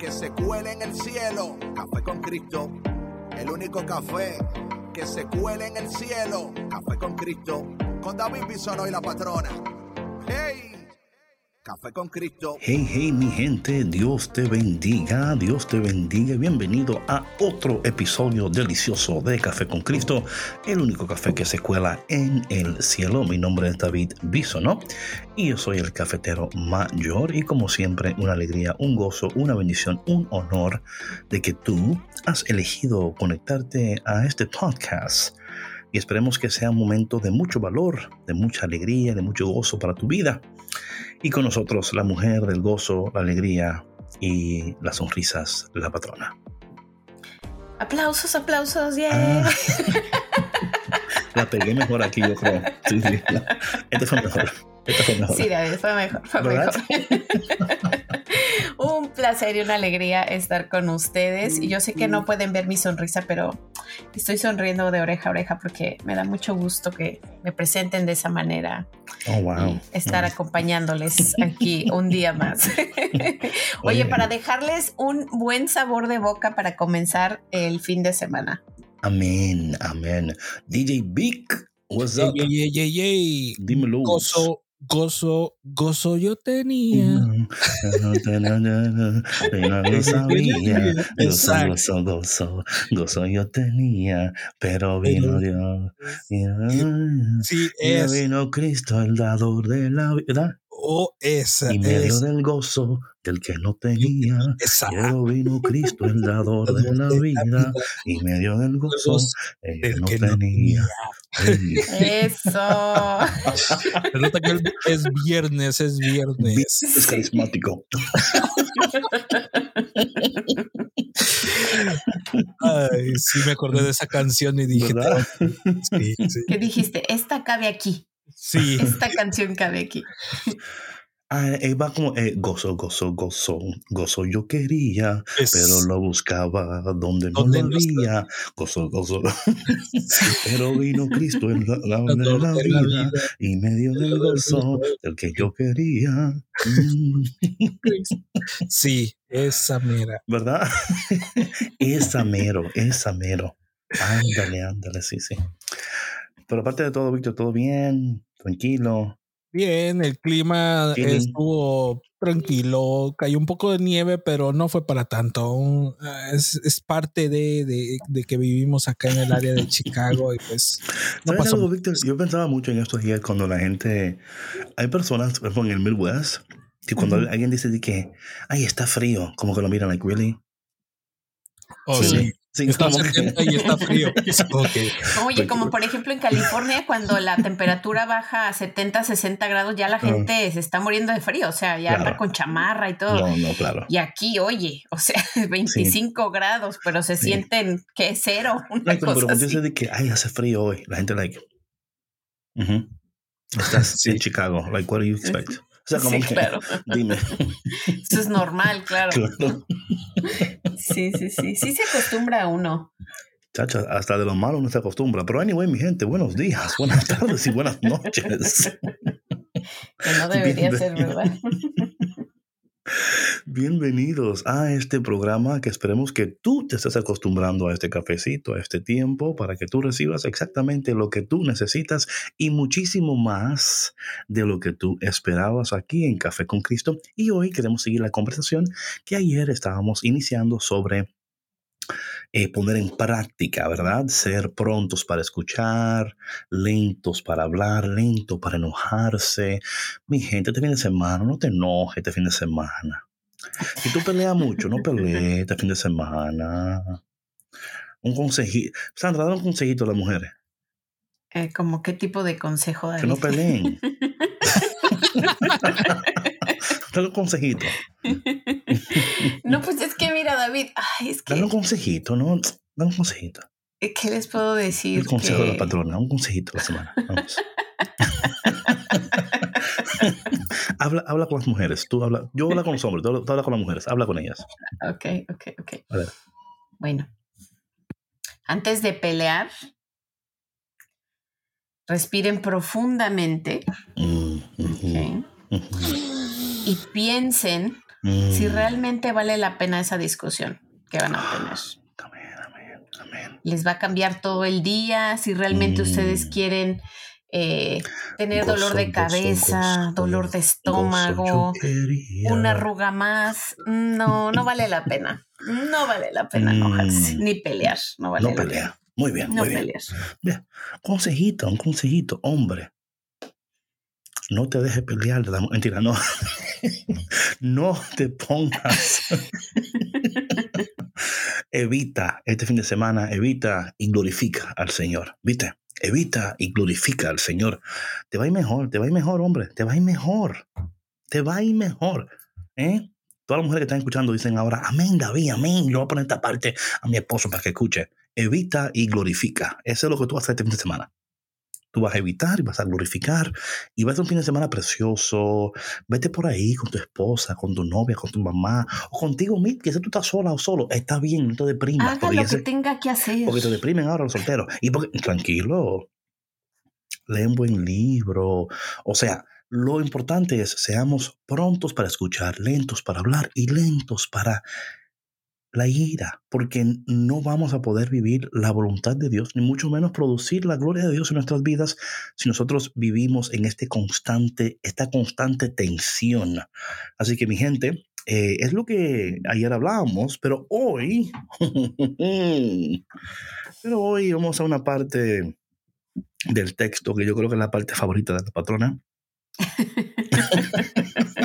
que se cuele en el cielo. Café con Cristo, el único café que se cuele en el cielo. Café con Cristo, con David Bisonó y la patrona. ¡Hey! Con. Hey, hey, mi gente, Dios te bendiga, Dios te bendiga. Bienvenido a otro episodio delicioso de Café con Cristo, el único café que se cuela en el cielo. Mi nombre es David Bisono y yo soy el cafetero mayor. Y como siempre, una alegría, un gozo, una bendición, un honor de que tú has elegido conectarte a este podcast y esperemos que sea un momento de mucho valor, de mucha alegría, de mucho gozo para tu vida. Y con nosotros la mujer del gozo, la alegría y las sonrisas, la patrona. Aplausos, aplausos, yeah. Ah. la pegué mejor aquí, yo creo. Sí, sí. Fue mejor. Fue mejor. Sí, David, fue mejor. Fue mejor. Un placer y una alegría estar con ustedes. Y yo sé que no pueden ver mi sonrisa, pero estoy sonriendo de oreja a oreja porque me da mucho gusto que me presenten de esa manera. Oh, wow. estar acompañándoles aquí un día más. Oye, para dejarles un buen sabor de boca para comenzar el fin de semana. Amén, amén. DJ Big, what's up? Yay, yay, yay, Dímelo. Gozo, gozo, gozo yo tenía. no sabía. Gozo, gozo, gozo, gozo yo tenía. Pero vino Dios. Sí, Y es. vino Cristo, el dador de la vida. O esa Y medio es. del gozo del que no tenía. Pero vino Cristo, el dador de la vida. Y medio del gozo el que El no tenía. Eso. Nota que es viernes, es viernes. Es carismático. Ay, sí me acordé de esa canción y dije, ¿Verdad? sí, sí, ¿Qué dijiste? Esta cabe aquí. Sí. Esta canción cabe aquí. Ah, eh, va como eh, gozo, gozo, gozo, gozo yo quería, Es- pero lo buscaba donde no lo había. Gozo, gozo. pero vino Cristo en la, la- de vida vida. y medio del gozo del que yo quería. Sí, esa mera. ¿Verdad? esa mero, esa mero. Ándale, ándale, sí, sí. Pero aparte de todo, Víctor, todo bien, tranquilo. Bien, el clima estuvo tranquilo, cayó un poco de nieve, pero no fue para tanto. Ah, Es, es parte de, de- de que vivimos acá en el área de Chicago y pues no ¿Sabes pasó. algo, Víctor? Yo pensaba mucho en estos días cuando la gente. Hay personas, por ejemplo, en el Midwest, que cuando Ujú. alguien dice que, ay, está frío, como que lo miran, like, really? Oh, Sí. sí. Sí, Está como que- 70 y está frío. Oye, como por ejemplo en California, cuando la temperatura baja a 70, 60 grados, ya la gente se está muriendo de frío. O sea, ya anda Claro. con chamarra y todo. No, no, claro. Y aquí, oye, o sea, 25 grados, pero se Sí. sienten que es cero, una Like, pero cosa cuando así. de que, ay, hace frío hoy, la gente, like, ujú, estás Sí. en Chicago, like, what do you expect? Sea, como Sí, que, claro. dime, Eso es normal, claro. claro. Sí, sí, sí. Sí se acostumbra a uno. Chacha, hasta de lo malo no se acostumbra. Pero anyway, mi gente, buenos días, buenas tardes y buenas noches. Que no debería ser, ¿verdad? Bienvenidos a este programa que esperemos que tú te estés acostumbrando a este cafecito, a este tiempo, para que tú recibas exactamente lo que tú necesitas y muchísimo más de lo que tú esperabas aquí en Café con Cristo. Y hoy queremos seguir la conversación que ayer estábamos iniciando sobre eh, poner en práctica, ¿verdad? Ser prontos para escuchar, lentos para hablar, lento para enojarse. Mi gente, este fin de semana, no te enojes este fin de semana. Si tú peleas mucho, no pelees este fin de semana. Un consejito. Sandra, dale un consejito a las mujeres. Eh, como qué tipo de consejo, Que no peleen. Dale un consejito. no, pues es que mira, David, ay, es que. Dale un consejito, ¿no? Dale un consejito. ¿Qué les puedo decir? El consejo de la patrona, un consejito la semana. Vamos. habla, habla con las mujeres. Tú habla, yo hablo con los hombres, tú, hablas con las mujeres. Habla con ellas. Ok, ok, ok. Bueno. Antes de pelear, respiren profundamente. Mm, y piensen si mm. realmente vale la pena esa discusión que van a tener. Les va a cambiar todo el día, si realmente ustedes mm. quieren eh, tener dolor de cabeza, dolor de estómago, una arruga más. No, no vale la pena. No vale la pena enojarse, ni pelear. No vale no la Muy bien, muy bien. bien. Consejito, un consejito, hombre no te dejes pelear mentira, no. no te pongas. evita este fin de semana, evita y glorifica al Señor. ¿Viste? Evita y glorifica al Señor. Te va a ir mejor, te va a ir mejor, hombre. Te va a ir mejor. Te va a ir mejor. ¿Eh? Todas las mujeres que están escuchando dicen ahora, amén, David, amén. Yo voy a poner esta parte a mi esposo para que escuche. Evita y glorifica. Eso es lo que tú hacer este fin de semana. Tú vas a evitar y vas a glorificar y vas a un fin de semana precioso. Vete por ahí con tu esposa, con tu novia, con tu mamá o contigo mismo, que si tú estás sola o solo, está bien, no te deprimas. Haga lo que tenga que hacer. Porque te deprimen ahora los solteros. Y porque, tranquilo, lee un buen libro. O sea, lo importante es seamos prontos para escuchar, lentos para hablar y lentos para la ira, porque no vamos a poder vivir la voluntad de Dios, ni mucho menos producir la gloria de Dios en nuestras vidas si nosotros vivimos en este constante, esta constante tensión. Así que mi gente, eh, es lo que ayer hablábamos, pero hoy, pero hoy vamos a una parte del texto que yo creo que es la parte favorita de la patrona.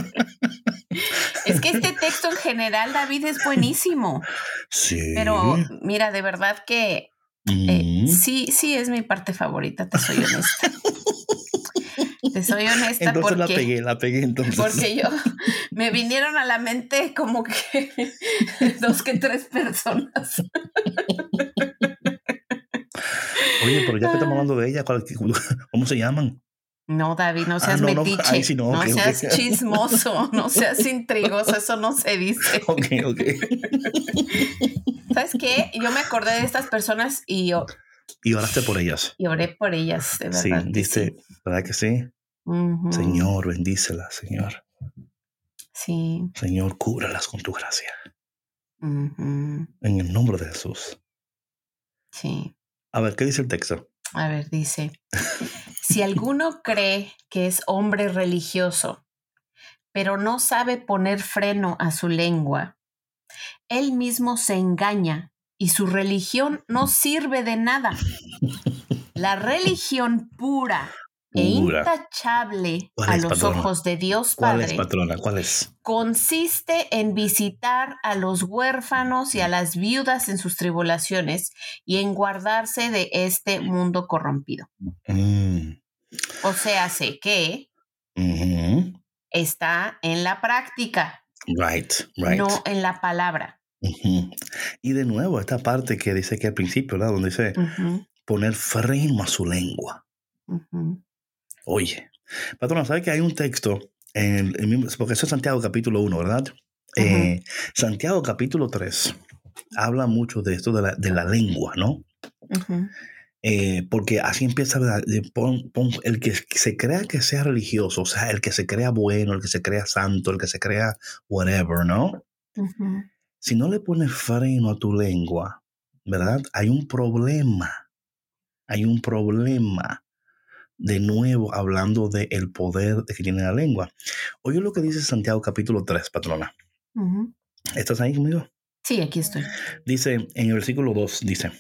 Es que este texto en general, David, es buenísimo. Sí. Pero mira, de verdad que eh, sí, sí es mi parte favorita, te soy honesta. te soy honesta entonces porque... la pegué, la pegué entonces. Porque yo me vinieron a la mente como que dos que tres personas. Oye, pero ya que estamos hablando de ella, ¿cómo se llaman? No, David, no ah, seas metiche. No, seas chismoso, no seas intrigoso, eso no se dice. Ok, ok. ¿Sabes qué? Yo me acordé de estas personas y yo. Y oraste por ellas. Y oré por ellas, de verdad. Sí, dice, ¿verdad que sí? Señor, bendícelas, Señor. Sí. Señor, cúbralas con tu gracia. En el nombre de Jesús. Sí. A ver, ¿qué dice el texto? A ver, dice, si alguno cree que es hombre religioso, pero no sabe poner freno a su lengua, él mismo se engaña y su religión no sirve de nada. La religión pura e intachable a los ojos de Dios Padre. ¿Cuál es, patrona? ¿Cuál es? Consiste en visitar a los huérfanos y a las viudas en sus tribulaciones y en guardarse de este mundo corrompido. Mm. O sea, sé que está en la práctica. Right, right. No en la palabra. Y de nuevo, esta parte que dice que al principio, ¿verdad? Donde dice poner freno a su lengua. Oye, patrona, ¿sabes que hay un texto, en, porque eso es Santiago capítulo 1, ¿verdad? Eh, Santiago capítulo 3 habla mucho de esto de la, de la lengua, ¿no? Eh, porque así empieza el que se crea que sea religioso, o sea, el que se crea bueno, el que se crea santo, el que se crea whatever, ¿no? Si no le pones freno a tu lengua, ¿verdad? Hay un problema. Hay un problema de nuevo hablando del el poder que tiene la lengua. Oye lo que dice Santiago capítulo 3, patrona. ¿Estás ahí conmigo? Sí, aquí estoy. Dice en el versículo 2, dice,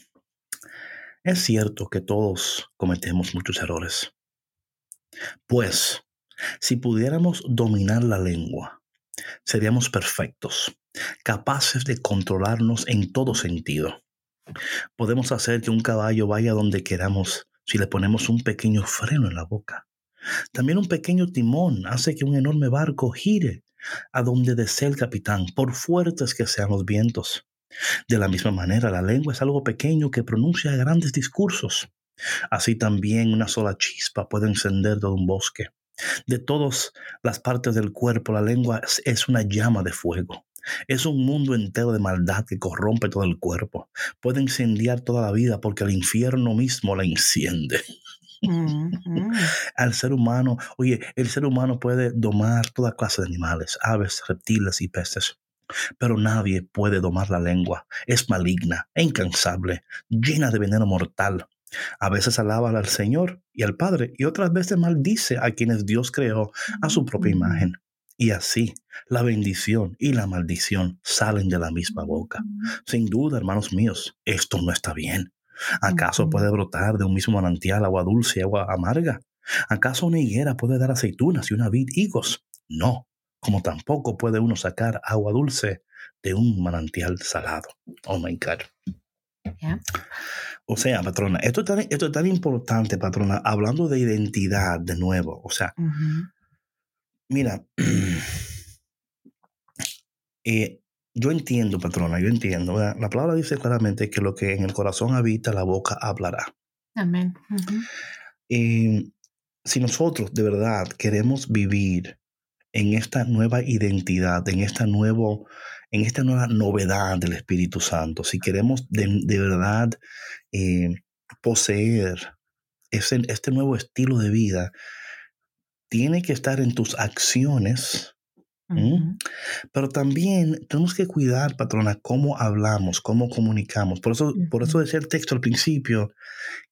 es cierto que todos cometemos muchos errores. Pues, si pudiéramos dominar la lengua, seríamos perfectos, capaces de controlarnos en todo sentido. Podemos hacer que un caballo vaya donde queramos si le ponemos un pequeño freno en la boca. También un pequeño timón hace que un enorme barco gire a donde desee el capitán, por fuertes que sean los vientos. De la misma manera, la lengua es algo pequeño que pronuncia grandes discursos. Así también una sola chispa puede encender todo un bosque. De todas las partes del cuerpo, la lengua es una llama de fuego. Es un mundo entero de maldad que corrompe todo el cuerpo. Puede incendiar toda la vida porque el infierno mismo la enciende. Al ser humano, oye, el ser humano puede domar toda clase de animales, aves, reptiles y peces. Pero nadie puede domar la lengua. Es maligna e incansable, llena de veneno mortal. A veces alaba al Señor y al Padre y otras veces maldice a quienes Dios creó a su propia imagen. Y así la bendición y la maldición salen de la misma boca. Sin duda, hermanos míos, esto no está bien. ¿Acaso puede brotar de un mismo manantial agua dulce y agua amarga? ¿Acaso una higuera puede dar aceitunas y una vid higos? No, como tampoco puede uno sacar agua dulce de un manantial salado. Oh my God. O sea, patrona, esto es, tan, esto es tan importante, patrona, hablando de identidad de nuevo. O sea, mira, eh, yo entiendo, patrona, yo entiendo. La palabra dice claramente que lo que en el corazón habita, la boca hablará. Amén. Y si nosotros de verdad queremos vivir en esta nueva identidad, en esta, nuevo, en esta nueva novedad del Espíritu Santo, si queremos de, verdad eh, poseer ese, este nuevo estilo de vida, tiene que estar en tus acciones pero también tenemos que cuidar, patrona, cómo hablamos, cómo comunicamos. Por eso, por eso decía el texto al principio,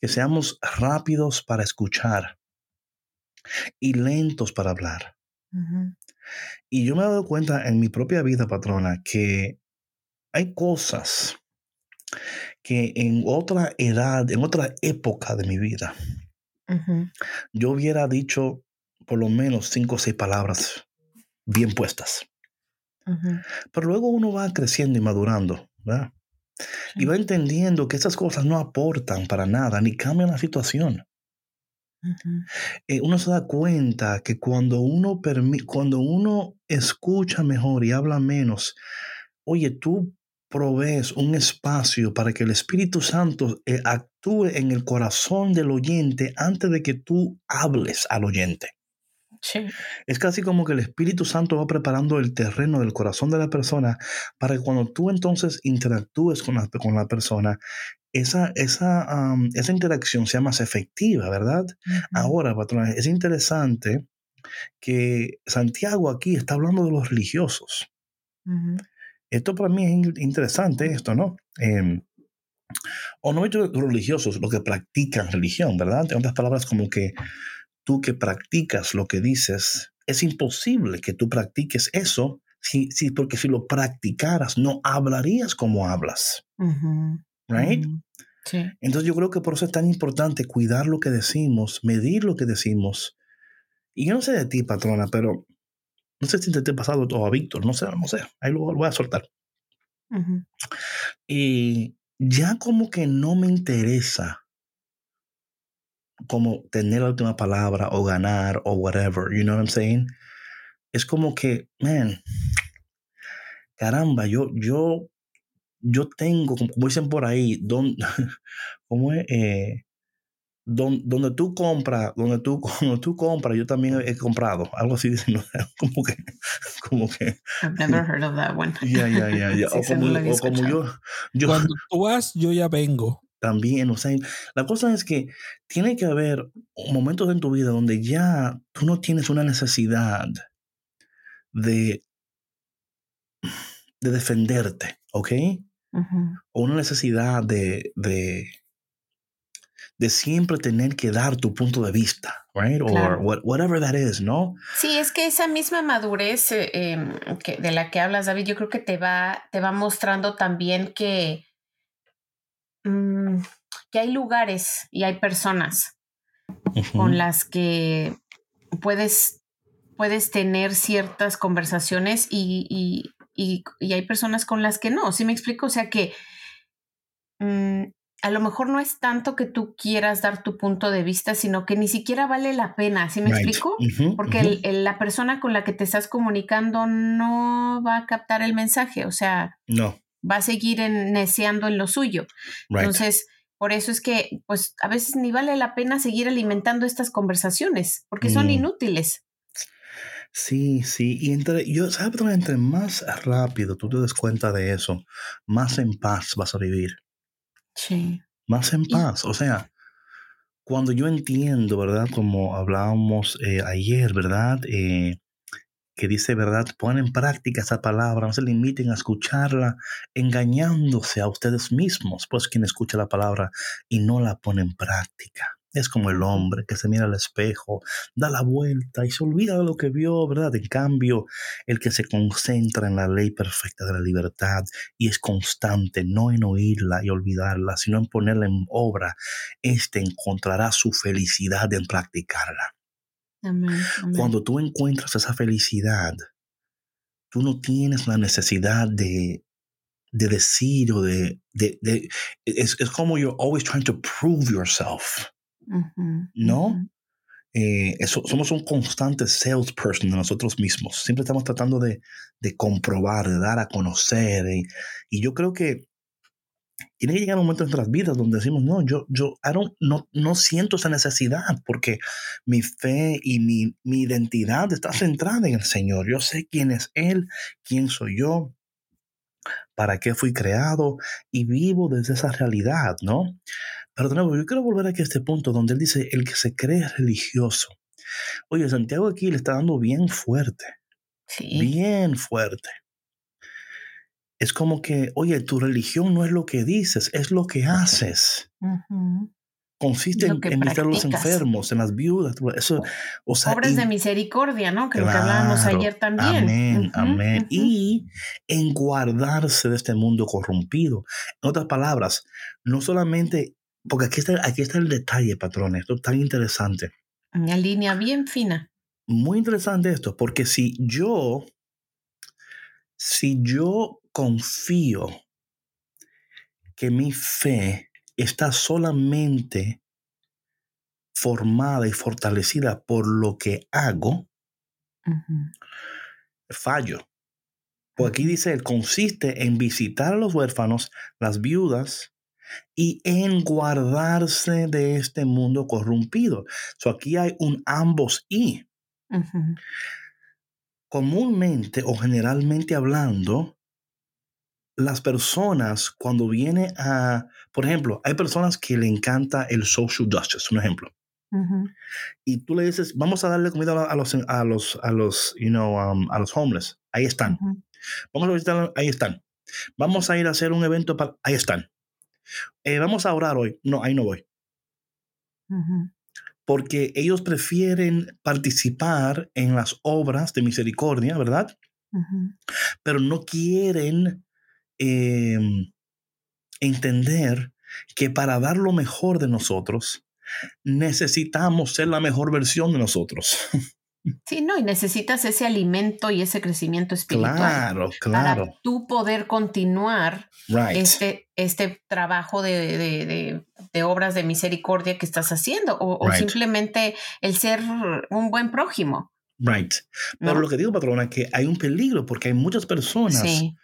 que seamos rápidos para escuchar y lentos para hablar. Y yo me he dado cuenta en mi propia vida, patrona, que hay cosas que en otra edad, en otra época de mi vida, yo hubiera dicho por lo menos cinco o seis palabras bien puestas. Pero luego uno va creciendo y madurando, ¿verdad? Y va entendiendo que esas cosas no aportan para nada ni cambian la situación. Eh, uno se da cuenta que cuando uno, cuando uno escucha mejor y habla menos, oye, tú provees un espacio para que el Espíritu Santo eh, actúe en el corazón del oyente antes de que tú hables al oyente. Es casi como que el Espíritu Santo va preparando el terreno del corazón de la persona para que cuando tú entonces interactúes con la, con la persona, esa, esa, esa interacción sea más efectiva, ¿verdad? Ahora, patrón, es interesante que Santiago aquí está hablando de los religiosos. Esto para mí es interesante, esto, ¿no? Eh, o no los religiosos, los que practican religión, ¿verdad? En otras palabras, como que tú que practicas lo que dices, es imposible que tú practiques eso, si, si, porque si lo practicaras, no hablarías como hablas. Right? Sí. Entonces yo creo que por eso es tan importante cuidar lo que decimos, medir lo que decimos. Y yo no sé de ti, patrona, pero no sé si te ha pasado o a Víctor, no sé, no sé, ahí lo, voy a soltar. Y ya como que no me interesa como tener la última palabra o ganar o whatever, you know what I'm saying? Es como que, man, caramba, yo, yo, yo tengo, como dicen por ahí, don, ¿cómo es? Eh, donde tú compras, donde tú, cuando tú compras, yo también he comprado. Algo así como que, como que. I've never heard of that one. Ya, ya, ya, O como, yo, yo. Cuando tú vas, yo ya vengo también, o sea, la cosa es que tiene que haber momentos en tu vida donde ya tú no tienes una necesidad de, de defenderte, ¿ok? O una necesidad de, de, de, siempre tener que dar tu punto de vista, right? O whatever that is, ¿no? Sí, es que esa misma madurez eh, em, que, de la que hablas, David, yo creo que te va, te va mostrando también que Mm, que hay lugares y hay personas con las que puedes, puedes tener ciertas conversaciones y, hay personas con las que no. ¿Sí me explico? O sea que mm, a lo mejor no es tanto que tú quieras dar tu punto de vista, sino que ni siquiera vale la pena, ¿sí me Right. explico? Porque ujú. el- el- la persona con la que te estás comunicando no va a captar el mensaje, o sea, No, va a seguir en, neceando en lo suyo. right. Entonces, por eso es que, pues, a veces ni vale la pena seguir alimentando estas conversaciones, porque son Mm. inútiles. Sí, sí, y entre, yo, ¿sabes? Entre más rápido tú te des cuenta de eso, más en paz vas a vivir, Sí. más en Y- paz. O sea, cuando yo entiendo, ¿verdad? Como hablábamos eh, ayer, ¿verdad? Eh, que dice, ¿verdad? Pon en práctica esa palabra, no se limiten a escucharla, engañándose a ustedes mismos, pues quien escucha la palabra y no la pone en práctica. Es como el hombre que se mira al espejo, da la vuelta y se olvida de lo que vio, ¿verdad? En cambio, el que se concentra en la ley perfecta de la libertad y es constante, no en oírla y olvidarla, sino en ponerla en obra, éste encontrará su felicidad en practicarla. Amén, amén. Cuando tú encuentras esa felicidad, tú no tienes la necesidad de, de decir o de... de, de- es, es como you're always trying to prove yourself. Ujú, ¿no? ujú. Eh, eso- somos un constante salesperson de nosotros mismos. Siempre estamos tratando de, de comprobar, de dar a conocer. eh, y yo creo que tiene que llegar un momento en nuestras vidas donde decimos, no, yo, yo don't- no, no siento esa necesidad porque mi fe y mi, mi identidad está centrada en el Señor. Yo sé quién es Él, quién soy yo, para qué fui creado y vivo desde esa realidad, ¿no? Pero de nuevo, yo quiero volver aquí a este punto donde Él dice, el que se cree religioso. Oye, Santiago aquí le está dando bien fuerte, Sí. bien fuerte. Es como que, oye, tu religión no es lo que dices, es lo que haces. Consiste en, en visitar a los enfermos, en las viudas. Eso, o sea, Obras y- de misericordia, ¿no? Que lo que hablábamos ayer también. Amén, amén. Y en guardarse de este mundo corrompido. En otras palabras, no solamente, porque aquí está, aquí está el detalle, patrón, esto es tan interesante. Una línea bien fina. Muy interesante esto, porque si yo, si yo confío que mi fe está solamente formada y fortalecida por lo que hago, fallo. Pues aquí dice, él consiste en visitar a los huérfanos, las viudas y en guardarse de este mundo corrompido. So aquí hay un ambos y. Comúnmente o generalmente hablando, las personas cuando viene a, por ejemplo, hay personas que le encanta el social justice, un ejemplo. Ujú. Y tú le dices, vamos a darle comida a los, a los, a los, you know, um, a los homeless. Ahí están. Ujú. Vamos a visitar, ahí están. Vamos a ir a hacer un evento, para, ahí están. Eh, vamos a orar hoy. No, ahí no voy. Ujú. Porque ellos prefieren participar en las obras de misericordia, ¿verdad? Pero no quieren eh, entender que para dar lo mejor de nosotros, necesitamos ser la mejor versión de nosotros. Sí, no, y necesitas ese alimento y ese crecimiento espiritual Claro, claro. para tú poder continuar Right. este, este trabajo de, de- de- de obras de misericordia que estás haciendo o, simplemente el ser un buen prójimo. Right. Pero ¿no? lo que digo, patrona, que hay un peligro porque hay muchas personas Sí,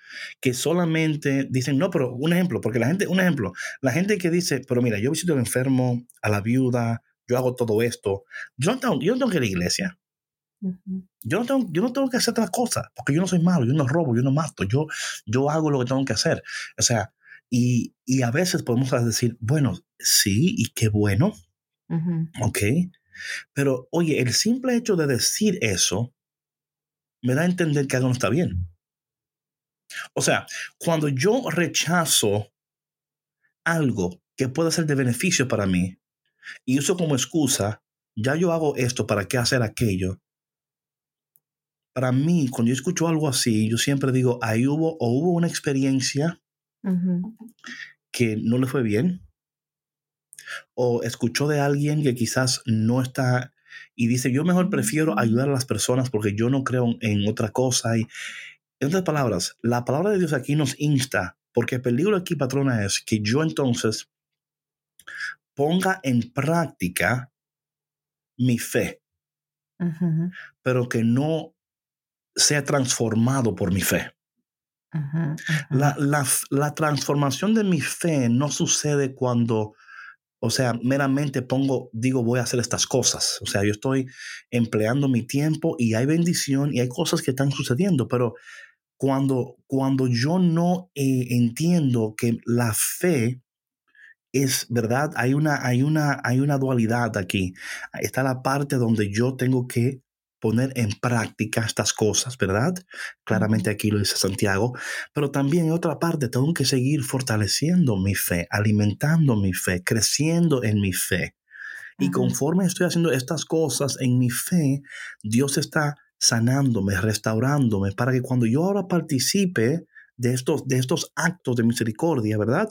que solamente dicen, no, pero un ejemplo, porque la gente, un ejemplo, la gente que dice, pero mira, yo visito al enfermo, a la viuda, yo hago todo esto, yo no tengo, yo no tengo que ir a la iglesia, yo no, tengo, yo no tengo que hacer otras cosas, porque yo no soy malo, yo no robo, yo no mato, yo, yo hago lo que tengo que hacer. O sea, y, y a veces podemos decir, bueno, sí, y qué bueno, Ujú. ¿ok? Pero oye, el simple hecho de decir eso me da a entender que algo no está bien. O sea, cuando yo rechazo algo que pueda ser de beneficio para mí y uso como excusa, ya yo hago esto, ¿para qué hacer aquello? Para mí, cuando yo escucho algo así, yo siempre digo, ahí hubo o hubo una experiencia que no le fue bien, o escuchó de alguien que quizás no está y dice, yo mejor prefiero ayudar a las personas porque yo no creo en otra cosa. Y, en otras palabras, la palabra de Dios aquí nos insta, porque el peligro aquí, patrona, es que yo entonces ponga en práctica mi fe, pero que no sea transformado por mi fe. La, la la transformación de mi fe no sucede cuando, o sea, meramente pongo, digo, voy a hacer estas cosas. O sea, yo estoy empleando mi tiempo y hay bendición y hay cosas que están sucediendo, pero cuando, cuando yo no eh, entiendo que la fe es verdad, hay una, hay, una, hay una dualidad aquí. Está la parte donde yo tengo que poner en práctica estas cosas, ¿verdad? Claramente aquí lo dice Santiago, pero también en otra parte tengo que seguir fortaleciendo mi fe, alimentando mi fe, creciendo en mi fe. Y conforme estoy haciendo estas cosas en mi fe, Dios está sanándome, restaurándome, para que cuando yo ahora participe de estos, de estos actos de misericordia, ¿verdad?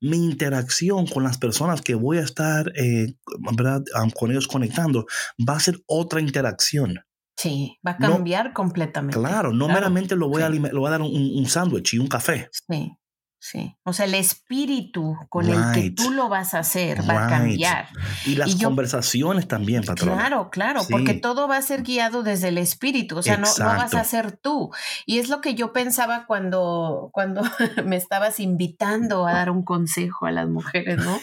Mi interacción con las personas que voy a estar eh, ¿verdad? Con ellos conectando va a ser otra interacción. Sí, va a No, cambiar completamente. Claro, no Claro, meramente lo voy, a, sí. lo voy a dar un, un sándwich y un café. Sí, sí. O sea, el espíritu con el que tú lo vas a hacer va a cambiar. Y las Y yo- conversaciones también, patrón. Claro, claro, porque todo va a ser guiado desde el espíritu, o sea, no, no vas a ser tú. Y es lo que yo pensaba cuando, cuando me estabas invitando a dar un consejo a las mujeres, ¿no?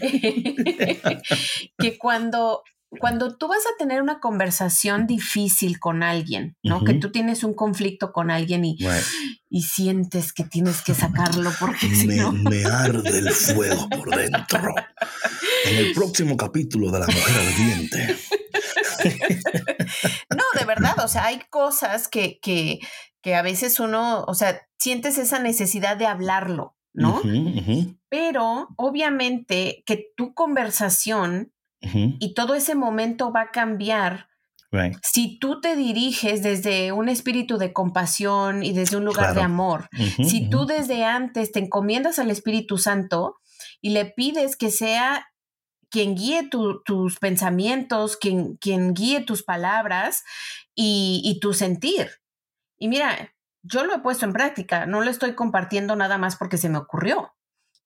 que cuando, cuando tú vas a tener una conversación difícil con alguien, ¿no? Que tú tienes un conflicto con alguien y, Right. y sientes que tienes que sacarlo porque si Me, no... me arde el fuego por dentro. En el próximo capítulo de La Mujer Ardiente. No, de verdad, o sea, hay cosas que, que, que a veces uno, o sea, sientes esa necesidad de hablarlo, ¿no? Pero obviamente que tu conversación y todo ese momento va a cambiar Right. si tú te diriges desde un espíritu de compasión y desde un lugar de amor. Si tú desde antes te encomiendas al Espíritu Santo y le pides que sea quien guíe tu- tus pensamientos, quien, quien guíe tus palabras y, y tu sentir. Y mira, yo lo he puesto en práctica, no lo estoy compartiendo nada más porque se me ocurrió.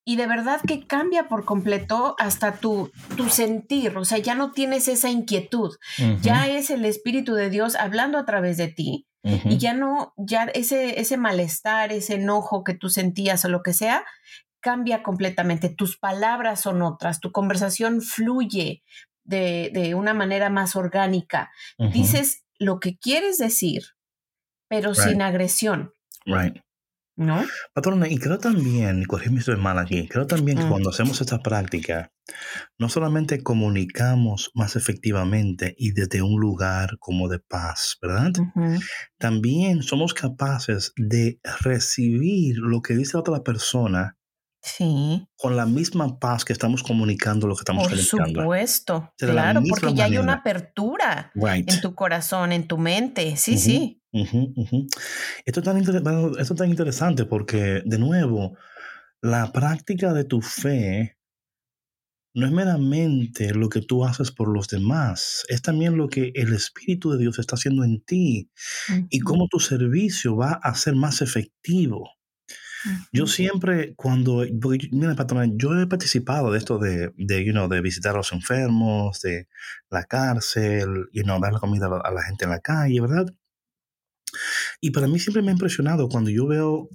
Y de verdad que cambia por completo hasta tu, tu sentir, o sea, ya no tienes esa inquietud, ya es el Espíritu de Dios hablando a través de ti y ya no, ya ese, ese malestar, ese enojo que tú sentías o lo que sea, cambia completamente. Tus palabras son otras, tu conversación fluye de, de una manera más orgánica. Dices lo que quieres decir, pero Right. sin agresión, Right. ¿No? Patrona, y creo también, corrígeme estoy mal aquí, creo también que Mm. cuando hacemos esta práctica, no solamente comunicamos más efectivamente y desde un lugar como de paz, ¿verdad? También somos capaces de recibir lo que dice otra persona Sí, con la misma paz que estamos comunicando lo que estamos por comunicando. supuesto. La Claro, porque ya hay una apertura Right. en tu corazón, en tu mente. Sí, sí. Esto, es tan esto es tan interesante porque, de nuevo, la práctica de tu fe no es meramente lo que tú haces por los demás, es también lo que el Espíritu de Dios está haciendo en ti y cómo tu servicio va a ser más efectivo. Yo siempre, cuando, mira, yo he participado de esto de, de, you know, de visitar a los enfermos, de la cárcel, you know, dar la comida a la, a la gente en la calle, ¿verdad? Y para mí siempre me ha impresionado cuando yo veo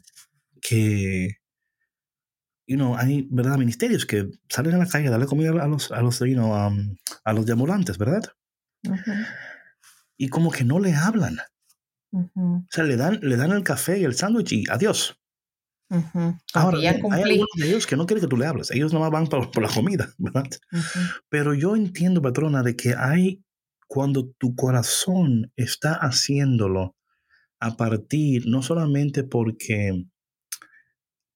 que, you know, hay, ¿verdad? Ministerios que salen a la calle a darle comida a los, a los, you know, um, a los deambulantes, ¿verdad? Ujú. Y como que no le hablan. Ujú. O sea, le dan, le dan el café y el sándwich y adiós. Ujú. Como Ahora, ya hay algunos de ellos que no quieren que tú le hables. Ellos nomás van por, por la comida, ¿verdad? Pero yo entiendo, patrona, de que hay, cuando tu corazón está haciéndolo a partir, no solamente porque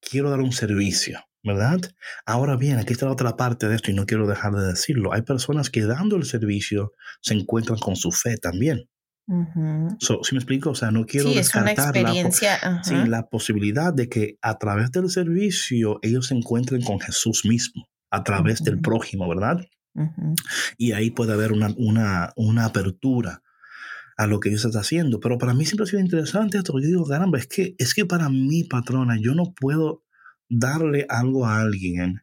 quiero dar un servicio, ¿verdad? Ahora bien, aquí está la otra parte de esto y no quiero dejar de decirlo. Hay personas que dando el servicio se encuentran con su fe también. So, ¿Sí me explico? O sea, no quiero Sí, es una descartar la, po- experiencia. ajá. sí, la posibilidad de que a través del servicio ellos se encuentren con Jesús mismo, a través del prójimo, ¿verdad? Y ahí puede haber una, una, una apertura a lo que Dios está haciendo. Pero para mí siempre ha sido interesante esto. Yo digo, caramba, es que, es que para mí, patrona, yo no puedo darle algo a alguien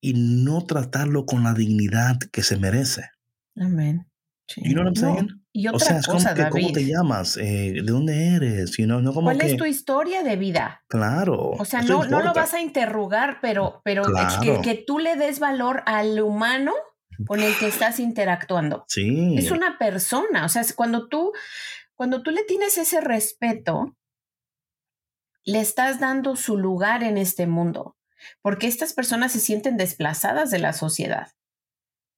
y no tratarlo con la dignidad que se merece. Amén. Sí. You know what I'm No, saying? Y O otra sea, es como que, ¿cómo te David. llamas? Eh, ¿De dónde eres? You know, no como ¿Cuál que, es tu historia de vida? claro. O sea, no, no lo vas a interrogar, pero, pero es Claro. que, que tú le des valor al humano con el que estás interactuando. Sí. Es una persona. O sea, es cuando tú, cuando tú le tienes ese respeto, le estás dando su lugar en este mundo. Porque estas personas se sienten desplazadas de la sociedad.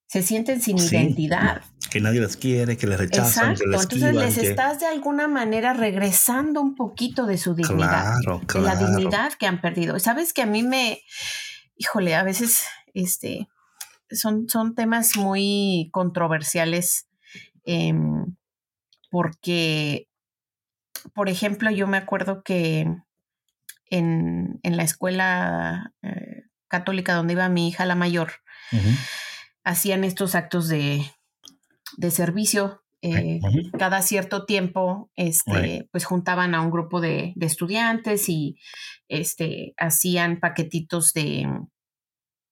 Se sienten sin Sí. identidad. Que nadie les quiere, que les rechazan, Exacto. que Entonces esquivan, les que- estás de alguna manera regresando un poquito de su dignidad. Claro, de la claro. dignidad que han perdido. Sabes que a mí me, híjole, a veces este, son, son temas muy controversiales em, porque, por ejemplo, yo me acuerdo que en, en la escuela eh, católica donde iba mi hija, la mayor, hacían estos actos de, de servicio. eh, cada cierto tiempo, este, pues juntaban a un grupo de, de estudiantes y este, hacían paquetitos de,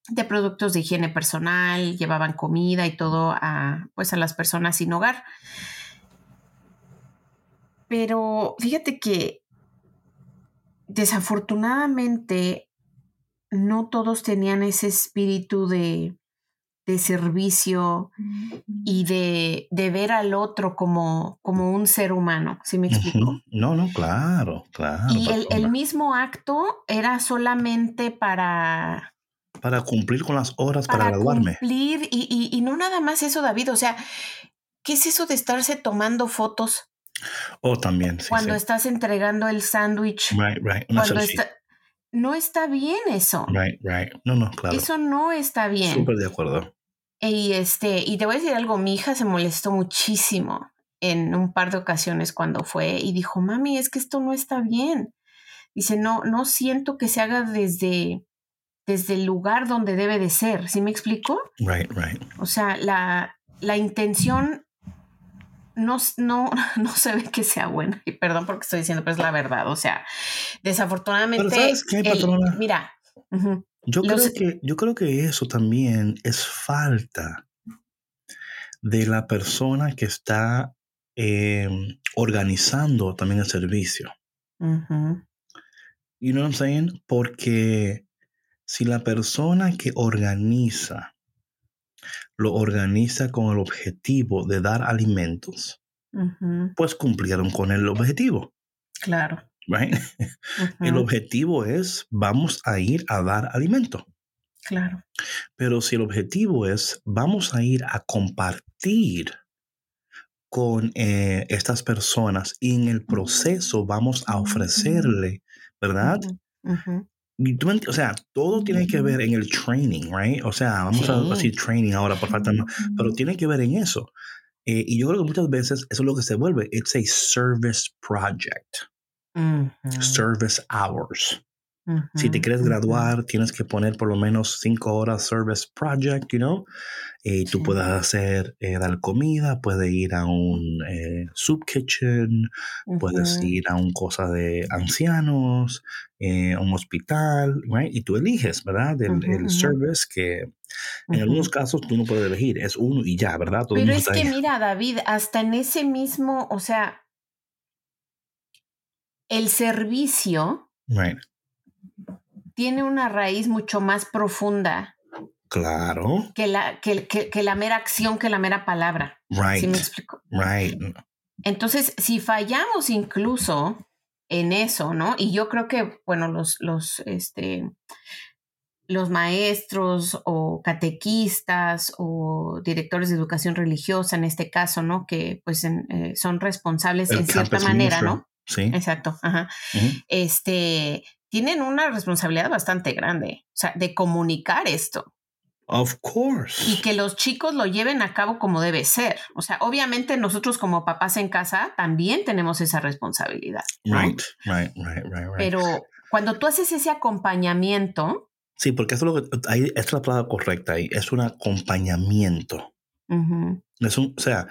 de productos de higiene personal, llevaban comida y todo a, pues a las personas sin hogar. Pero fíjate que desafortunadamente no todos tenían ese espíritu de, de servicio y de, de ver al otro como, como un ser humano, ¿sí me explico? No, no, claro, claro. Y el, el mismo acto era solamente para, Para cumplir con las horas para, para graduarme. cumplir y, y- y no nada más eso, David, o sea, ¿qué es eso de estarse tomando fotos Oh, también, sí, cuando sí. estás entregando el sándwich? Right, right. Una Cuando está... No está bien eso. Right, right. No, no, claro. Eso no está bien. Súper de acuerdo. Y este, y te voy a decir algo, mi hija se molestó muchísimo en un par de ocasiones cuando fue y dijo, mami, es que esto no está bien. Dice, no, no siento que se haga desde, desde el lugar donde debe de ser. ¿Sí me explico? Right, right. O sea, la, la intención no, no, no se ve que sea buena. Y perdón porque estoy diciendo, pero es la verdad. O sea, desafortunadamente. Pero ¿sabes qué, el- patrona? mira, Yo Los- creo, que, yo creo que eso también es falta de la persona que está eh, organizando también el servicio. You know what I'm saying? Porque si la persona que organiza lo organiza con el objetivo de dar alimentos, pues cumplieron con el objetivo, claro. right? El objetivo es vamos a ir a dar alimento. Claro. Pero si el objetivo es vamos a ir a compartir con eh, estas personas y en el proceso vamos a ofrecerle, ¿verdad? Ujú. Tú o sea, todo tiene que ver en el training, right? O sea, vamos a decir training ahora por falta de más, pero tiene que ver en eso. Eh, y yo creo que muchas veces eso es lo que se vuelve. It's a service project, service hours. Si te quieres graduar, tienes que poner por lo menos cinco horas service project, you know. Y tú Sí. puedes hacer, eh, dar comida, puedes ir a un eh, soup kitchen, puedes Ujú, ir a un cosa de ancianos, eh, un hospital, right? Y tú eliges, ¿verdad? El, Ujú, el ujú. service que en algunos casos tú no puedes elegir, es uno y ya, ¿verdad? Todo el Pero es que ahí. mira, David, hasta en ese mismo, o sea, el servicio Right. Tiene una raíz mucho más profunda Claro, que la, que, que- que la mera acción, que la mera palabra. right, ¿Sí me explico? right. Entonces, si fallamos incluso en eso, ¿no? Y yo creo que, bueno, los, los, este, los maestros o catequistas o directores de educación religiosa, en este caso, ¿no? Que pues en, eh, son responsables El en cierta manera, ¿no? Sí. Exacto, ajá. Este, tienen una responsabilidad bastante grande, o sea, de comunicar esto Of course. y que los chicos lo lleven a cabo como debe ser. O sea, obviamente nosotros como papás en casa también tenemos esa responsabilidad. ¿no? Right, right, right, right, right. Pero cuando tú haces ese acompañamiento, Sí, porque eso es lo que ahí es la palabra correcta ahí, es un acompañamiento. Es un, o sea,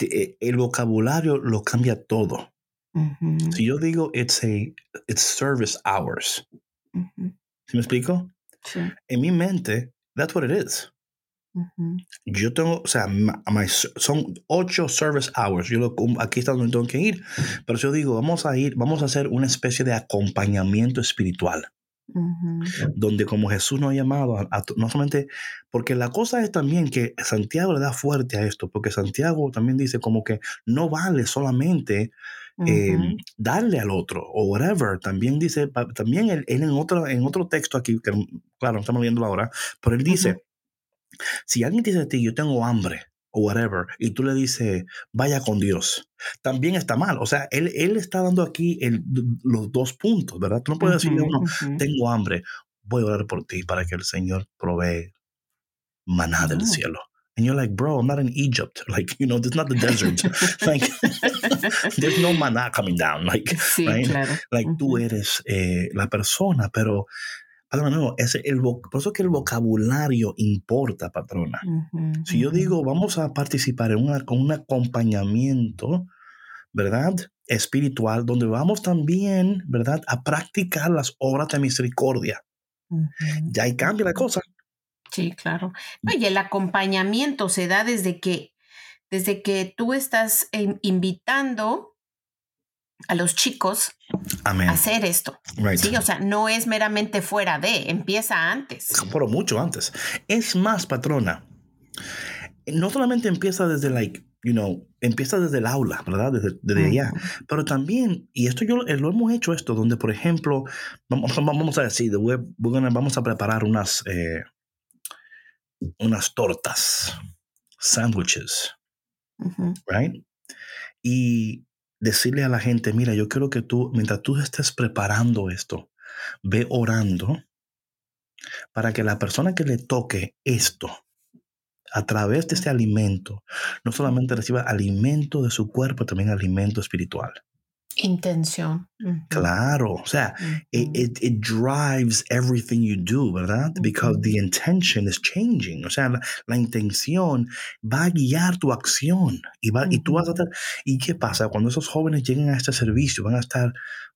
eh, el vocabulario lo cambia todo. Ujú, Si yo digo it's a it's service hours, ujú, ¿sí me explico? sí, En mi mente That's what it is. Ujú. Yo tengo, o sea, ma- my- son ocho service hours. Yo lo, aquí está donde tengo que ir. Pero yo digo, vamos a ir, vamos a hacer una especie de acompañamiento espiritual. Ujú. donde como Jesús nos ha llamado, a, a- no solamente, porque la cosa es también que Santiago le da fuerte a esto, porque Santiago también dice como que no vale solamente eh, Ujú. darle al otro o whatever, también dice, también él, él en, otro, en otro texto aquí, que claro, no estamos viendo ahora, pero él dice, si alguien dice a ti, yo tengo hambre o whatever, y tú le dices, vaya con Dios, también está mal. O sea, él, él está dando aquí el- los dos puntos, ¿verdad? Tú no puedes uno, ujú. tengo hambre, voy a orar por ti para que el Señor provee maná del cielo. And you're like, bro, I'm not in Egypt. Like, you know, is not the desert. like, there's no maná coming down. Like, Sí, right? claro. like tú eres eh, la persona, pero, patrona, no, es el, por eso es que el vocabulario importa, patrona. Si yo digo, vamos a participar en una, con un acompañamiento, ¿verdad? Espiritual, donde vamos también, ¿verdad? A practicar las obras de misericordia. Ya ahí cambia la cosa. Sí, claro. No, y el acompañamiento se da desde que, desde que tú estás invitando a los chicos Amén. a hacer esto. Right. Sí, o sea, no es meramente fuera de, empieza antes. Pero mucho antes. Es más, patrona, no solamente empieza desde, like, you know, empieza desde el aula, ¿verdad? Desde, desde allá. Pero también, y esto yo eh, lo hemos hecho esto, donde, por ejemplo, vamos, vamos a decir, we're gonna- vamos a preparar unas, eh, unas tortas, sándwiches, right? Y decirle a la gente, mira, yo quiero que tú, mientras tú estés preparando esto, ve orando para que la persona que le toque esto, a través de este alimento, no solamente reciba alimento de su cuerpo, también alimento espiritual. Intención. Claro, o sea, it, it, it drives everything you do, ¿verdad? Because Ujú. the intention is changing. O sea, la, la intención va a guiar tu acción y, va, y tú vas a estar... ¿Y qué pasa? Cuando esos jóvenes lleguen a este servicio, van a estar,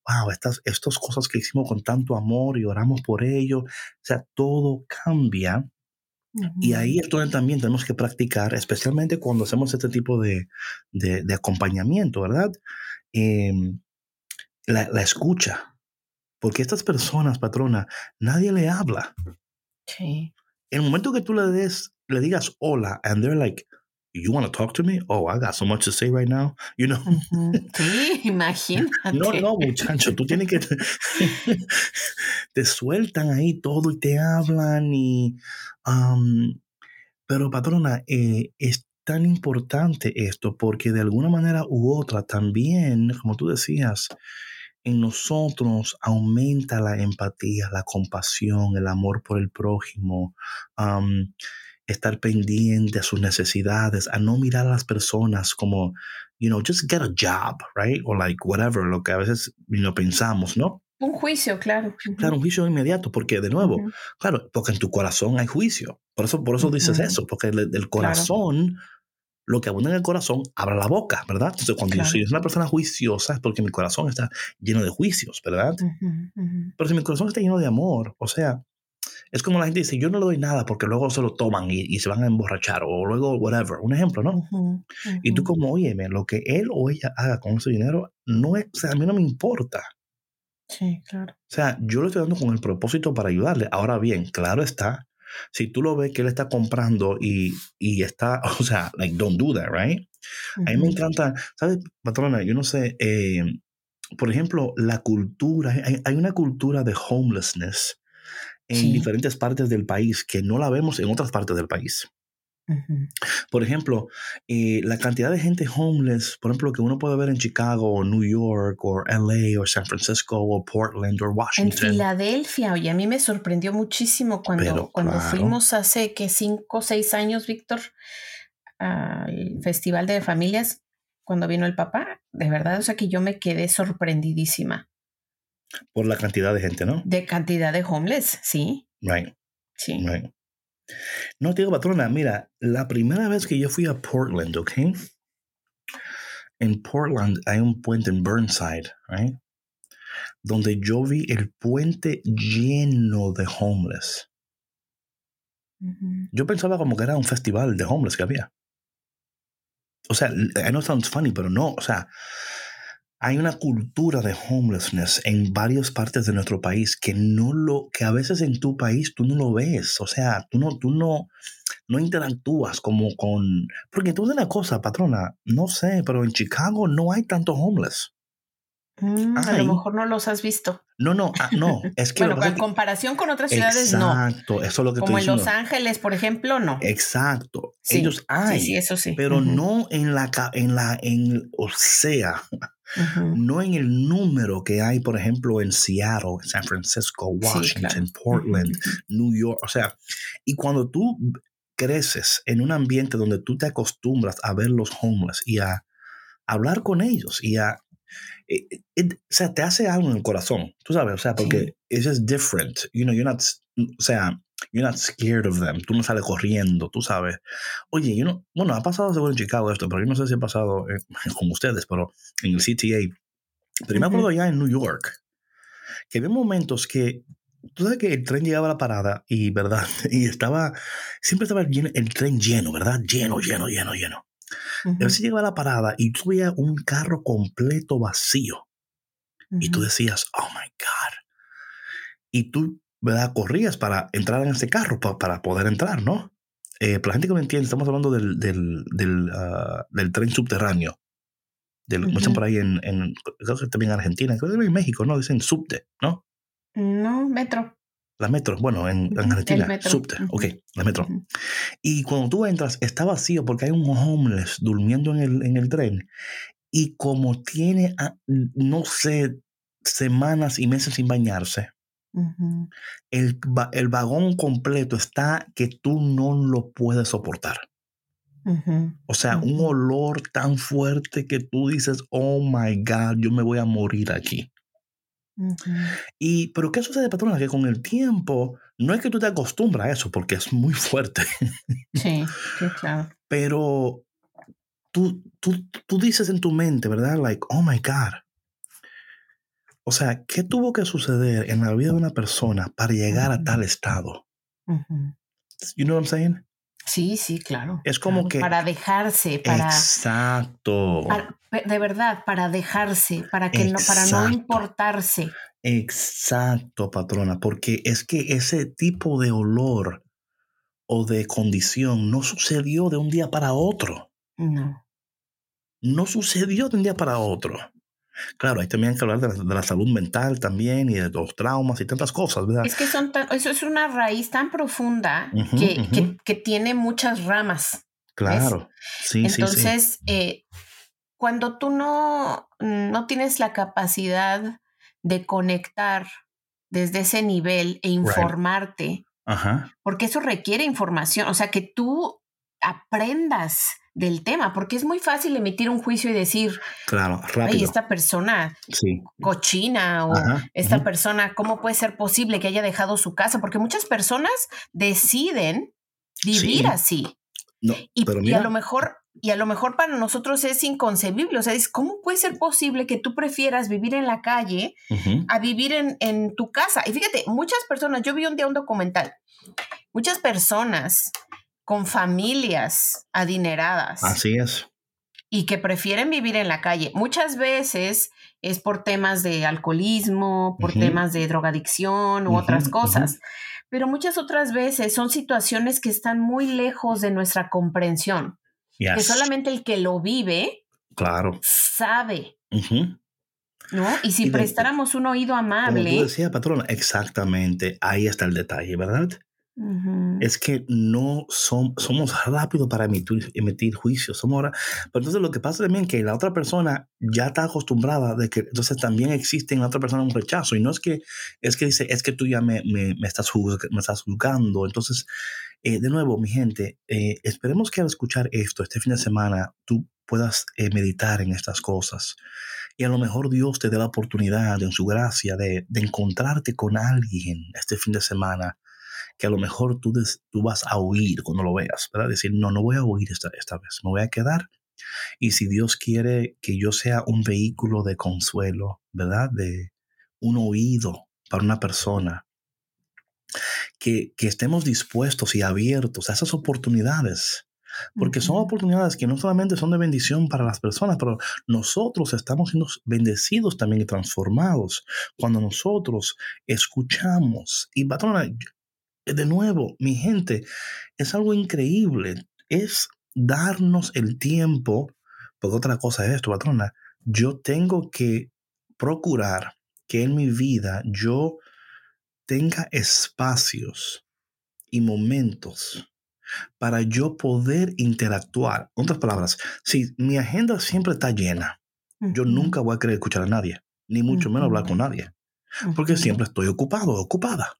wow, estas, estas cosas que hicimos con tanto amor y oramos por ello. O sea, todo cambia y ahí es donde también tenemos que practicar, especialmente cuando hacemos este tipo de, de, de acompañamiento, ¿verdad? Em, la, la escucha. Porque estas personas, patrona, nadie le habla. Sí. En el momento que tú le des, le digas hola, and they're like, you want to talk to me? Oh, I got so much to say right now. You know? Sí, imagínate. No, no, muchacho, tú tienes que... te sueltan ahí todo y te hablan y... um, pero patrona, eh, es tan importante esto porque de alguna manera u otra también, como tú decías, en nosotros aumenta la empatía, la compasión, el amor por el prójimo, um, estar pendiente a sus necesidades, a no mirar a las personas como, you know, just get a job, right? O like whatever, lo que a veces know, pensamos, ¿no? Un juicio, claro. Claro, un juicio inmediato, porque de nuevo, Ujú. claro, porque en tu corazón hay juicio. Por eso, por eso dices Ujú. eso, porque el, el corazón, lo que abunda en el corazón, abra la boca, ¿verdad? Entonces, cuando yo Claro. soy una persona juiciosa es porque mi corazón está lleno de juicios, ¿verdad? Pero si mi corazón está lleno de amor, o sea, es como la gente dice, yo no le doy nada porque luego se lo toman y, y se van a emborrachar o luego whatever, un ejemplo, ¿no? Ujú, Y tú como, óyeme, lo que él o ella haga con ese dinero, no es, o sea, a mí no me importa. Sí, claro. O sea, yo le estoy dando con el propósito para ayudarle. Ahora bien, claro está, si tú lo ves que él está comprando y, y está, o sea, like, don't do that, right? A mí me encanta, ¿sabes, patrona? Yo no sé, eh, por ejemplo, la cultura, hay, hay una cultura de homelessness en Sí. diferentes partes del país que no la vemos en otras partes del país. Por ejemplo, eh, la cantidad de gente homeless, por ejemplo, que uno puede ver en Chicago, o New York, o LA, o San Francisco, o Portland, o En Washington. Filadelfia, oye, a mí me sorprendió muchísimo cuando, Pero cuando claro. fuimos hace que cinco o seis años, Víctor, al Festival de Familias, cuando vino el papá. De verdad, o sea que yo me quedé sorprendidísima Por la cantidad de gente, ¿no? de cantidad de homeless, sí, Right, sí. right. No te digo, patrona, mira, la primera vez que yo fui a Portland, ¿ok? En Portland hay un puente en Burnside, right? Donde yo vi el puente lleno de homeless. Yo pensaba como que era un festival de homeless que había. O sea, I know it sounds funny, pero no, o sea, hay una cultura de homelessness en varias partes de nuestro país que no lo, que a veces en tu país tú no lo ves. O sea, tú no, tú no, no interactúas como con. Porque tú una cosa, patrona, no sé, pero en Chicago no hay tanto homeless. Mm, a lo mejor no los has visto. No, no, ah, no. Es que Bueno, en comparación con otras ciudades, no. Exacto, eso es lo que Como estoy en Los. Ángeles, por ejemplo, no. Exacto. Sí, Ellos hay, Sí, sí, eso sí. pero no en la, en la, en, o sea, no en el número que hay, por ejemplo, en Seattle, San Francisco, Sí, Washington, claro. Portland, Ujú, ujú. New York. O sea, y cuando tú creces en un ambiente donde tú te acostumbras a ver los homeless y a hablar con ellos y a... eh, eh, o sea, te hace algo en el corazón, tú sabes, o sea, porque it's just different. You know, you're not, o sea, you're not scared of them. Tú no sales corriendo, tú sabes. Oye, you know, bueno, ha pasado seguro en Chicago esto, pero yo no sé si ha pasado eh, con ustedes, pero en el CTA. Pero me acuerdo allá en New York que había momentos que tú sabes que el tren llegaba a la parada y, ¿verdad? Y estaba, siempre estaba el, lleno- el tren lleno, ¿verdad? Lleno, lleno, lleno, lleno. A Ujú, veces llegaba a la parada y tú veías un carro completo vacío y tú decías, oh my God. Y tú, ¿verdad? Corrías para entrar en ese carro, pa- para poder entrar, ¿no? Eh, para la gente que no entiende, estamos hablando del, del, del, ah, del tren subterráneo. Del, como dicen por ahí en, en, creo que también en Argentina, creo que en México, ¿no? Dicen subte, ¿no? No, metro. La metro, bueno, en, en Argentina, metro. subte, Ujú, ok, la metro. ujú. Y cuando tú entras, está vacío porque hay un homeless durmiendo en el, en el tren. Y como tiene, ah, no sé, semanas y meses sin bañarse, El, el vagón completo está que tú no lo puedes soportar. O sea, un olor tan fuerte que tú dices, oh my God, yo me voy a morir aquí. Y, pero ¿qué sucede, patrona? Que con el tiempo, no es que tú te acostumbras a eso, porque es muy fuerte. Sí, sí, claro. pero tú, tú, tú dices en tu mente, ¿verdad? Like, oh my God. O sea, ¿qué tuvo que suceder en la vida de una persona para llegar a tal estado? Ujú. You know what I'm saying? Sí, sí, claro. Es como claro. que- Para dejarse, para, Exacto. para- de verdad, para dejarse, para que no, para no importarse. Exacto, patrona, porque es que ese tipo de olor o de condición no sucedió de un día para otro. No. No sucedió de un día para otro. Claro, hay también que hablar de la, de la salud mental también y de los traumas y tantas cosas, ¿verdad? Es que son tan- eso es una raíz tan profunda que, que- que tiene muchas ramas. Claro. Sí, sí, sí. Entonces, eh, cuando tú no, no tienes la capacidad de conectar desde ese nivel e informarte, Ajá. porque eso requiere información, o sea, que tú aprendas del tema, porque es muy fácil emitir un juicio y decir, Claro, ay, rápido. esta persona Sí. cochina o Ajá, esta persona, ¿cómo puede ser posible que haya dejado su casa? Porque muchas personas deciden vivir Sí. así. No, Y, pero y mira, a lo mejor, y a lo mejor para nosotros es inconcebible. O sea, es cómo puede ser posible que tú prefieras vivir en la calle a vivir en, en tu casa. Y fíjate, muchas personas, yo vi un día un documental, muchas personas con familias adineradas así es. y que prefieren vivir en la calle. Muchas veces es por temas de alcoholismo, por temas de drogadicción u otras cosas. Pero muchas otras veces son situaciones que están muy lejos de nuestra comprensión, que solamente el que lo vive Claro. sabe. ¿no? Y si Y de- prestáramos un oído Como tú amable, decías, patrona, exactamente. Ahí está el detalle, ¿verdad? Es que no som- somos rápidos para emitir, emitir juicios. Somos ahora. Pero entonces lo que pasa también es que la otra persona ya está acostumbrada de que entonces también existe en la otra persona un rechazo. Y no es que es que dice, es que tú ya me, me, me estás, me estás juzgando. Entonces, eh, de nuevo, mi gente, eh, esperemos que al escuchar esto este fin de semana tú puedas eh, meditar en estas cosas. Y a lo mejor Dios te dé la oportunidad en su gracia de, de encontrarte con alguien este fin de semana que a lo mejor tú, des- tú vas a oír cuando lo veas, ¿verdad? Decir, no, no voy a oír esta, esta vez, me voy a quedar. Y si Dios quiere que yo sea un vehículo de consuelo, ¿verdad? De un oído para una persona, que, que estemos dispuestos y abiertos a esas oportunidades. Porque son oportunidades que no solamente son de bendición para las personas, pero nosotros estamos siendo bendecidos también y transformados cuando nosotros escuchamos. Y patrona, de nuevo, mi gente, es algo increíble. Es darnos el tiempo, porque otra cosa es esto, patrona. Yo tengo que procurar que en mi vida yo tenga espacios y momentos para yo poder interactuar. En otras palabras, si mi agenda siempre está llena, yo nunca voy a querer escuchar a nadie, ni mucho menos hablar con nadie, porque siempre estoy ocupado, ocupada.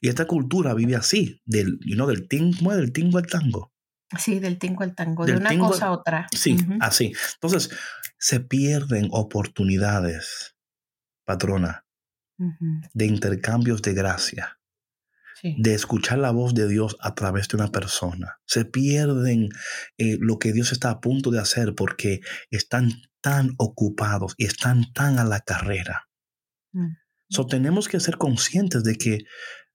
Y esta cultura vive así, del, you know, del, tingo, del tingo al tango. Sí, del tingo al tango, Del de una tingo cosa a otra. Sí, así. Entonces, se pierden oportunidades, patrona, de intercambios de gracia. Sí. de escuchar la voz de Dios a través de una persona. Se pierden eh, lo que Dios está a punto de hacer porque están tan ocupados y están tan a la carrera. So, tenemos que ser conscientes de que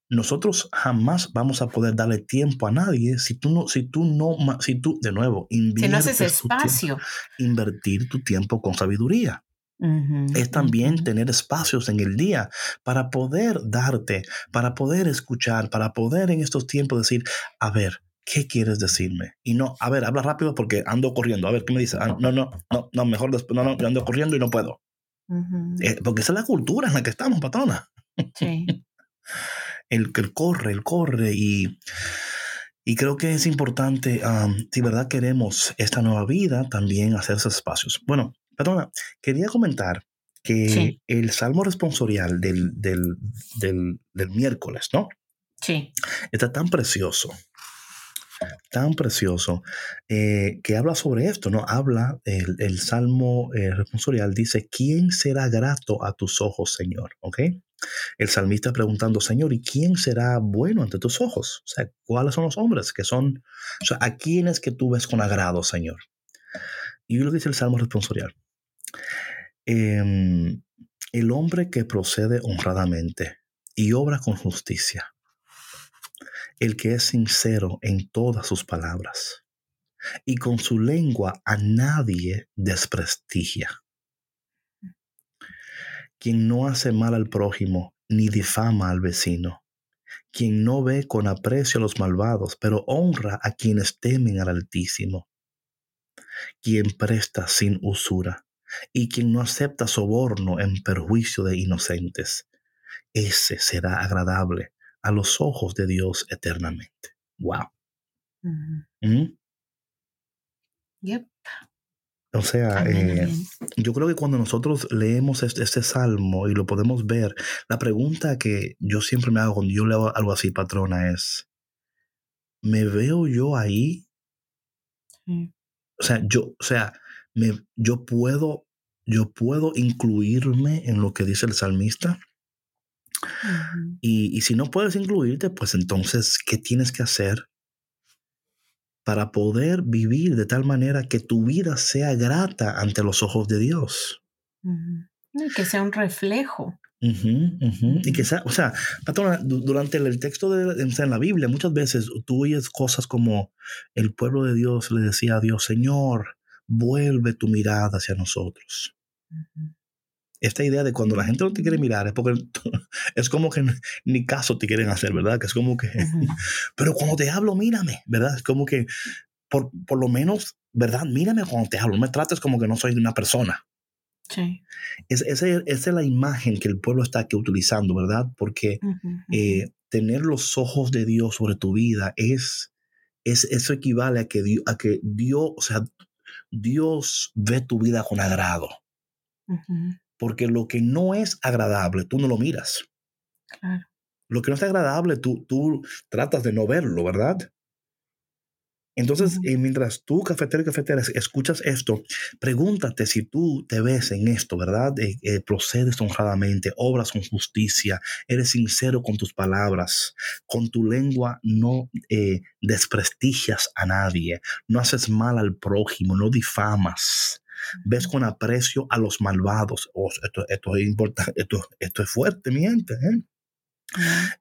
nosotros jamás vamos a poder darle tiempo a nadie si tú no, si tú no, si tú, de nuevo, Si no haces inviertes tu tiempo- espacio. invertir tu tiempo con sabiduría. Ujú, Es también ujú. tener espacios en el día para poder darte, para poder escuchar, para poder en estos tiempos decir, a ver, ¿qué quieres decirme? Y no, a ver, habla rápido porque ando corriendo. A ver, ¿qué me dices? Ah, no, no, no, no, mejor después, no, no, yo ando corriendo y no puedo. Eh, porque esa es la cultura en la que estamos, patrona. Sí. El que corre, el corre y... Y creo que es importante, um, si verdad queremos esta nueva vida, también hacerse espacios. Bueno, perdona, quería comentar que Sí. el salmo responsorial del, del, del, del miércoles, ¿no? Sí. Está tan precioso, tan precioso, eh, que habla sobre esto, ¿no? Habla, el, salmo eh, responsorial dice, ¿quién será grato a tus ojos, Señor? ¿Ok? El salmista preguntando, Señor, ¿y quién será bueno ante tus ojos? O sea, ¿cuáles son los hombres que son, o sea, a quiénes que tú ves con agrado, Señor? Y lo dice el salmo responsorial. Em, el hombre que procede honradamente y obra con justicia, el que es sincero en todas sus palabras y con su lengua a nadie desprestigia, quien no hace mal al prójimo ni difama al vecino, quien no ve con aprecio a los malvados, pero honra a quienes temen al Altísimo, quien presta sin usura y quien no acepta soborno en perjuicio de inocentes. Ese será agradable a los ojos de Dios eternamente. Wow. ¿Mm? Yep. O sea, eh, yo creo que cuando nosotros leemos este, este salmo y lo podemos ver, la pregunta que yo siempre me hago cuando yo leo algo así, patrona, es, ¿me veo yo ahí? Sí. O sea, yo, o sea, me, yo puedo, yo puedo incluirme en lo que dice el salmista. Y, y si no puedes incluirte, pues entonces, ¿qué tienes que hacer para poder vivir de tal manera que tu vida sea grata ante los ojos de Dios? Y que sea un reflejo. Y que sea, o sea, durante el, texto de, en la Biblia, muchas veces tú oyes cosas como el pueblo de Dios le decía a Dios, Señor, vuelve tu mirada hacia nosotros. Ujú. Esta idea de cuando la gente no te quiere mirar es porque es como que ni caso te quieren hacer, ¿verdad? Que es como que, pero cuando te hablo, mírame, ¿verdad? Es como que, por, por lo menos, ¿verdad? Mírame cuando te hablo, no me trates como que no soy una persona. Sí. Es, ese- esa es la imagen que el pueblo está aquí utilizando, ¿verdad? Porque eh, tener los ojos de Dios sobre tu vida es, es eso equivale a que, Dios, a que Dios, o sea, Dios ve tu vida con agrado. Ujú. Porque lo que no es agradable, tú no lo miras. Claro. Lo que no es agradable, tú, tú tratas de no verlo, ¿verdad? Entonces, eh, mientras tú, cafetero y cafetera, es- escuchas esto, pregúntate si tú te ves en esto, ¿verdad? Eh, eh, procedes honradamente, obras con justicia, eres sincero con tus palabras, con tu lengua no desprestigias a nadie, no haces mal al prójimo, no difamas, ves con aprecio a los malvados. Oh, esto, esto es importante, esto, esto es fuerte, mi gente, ¿eh?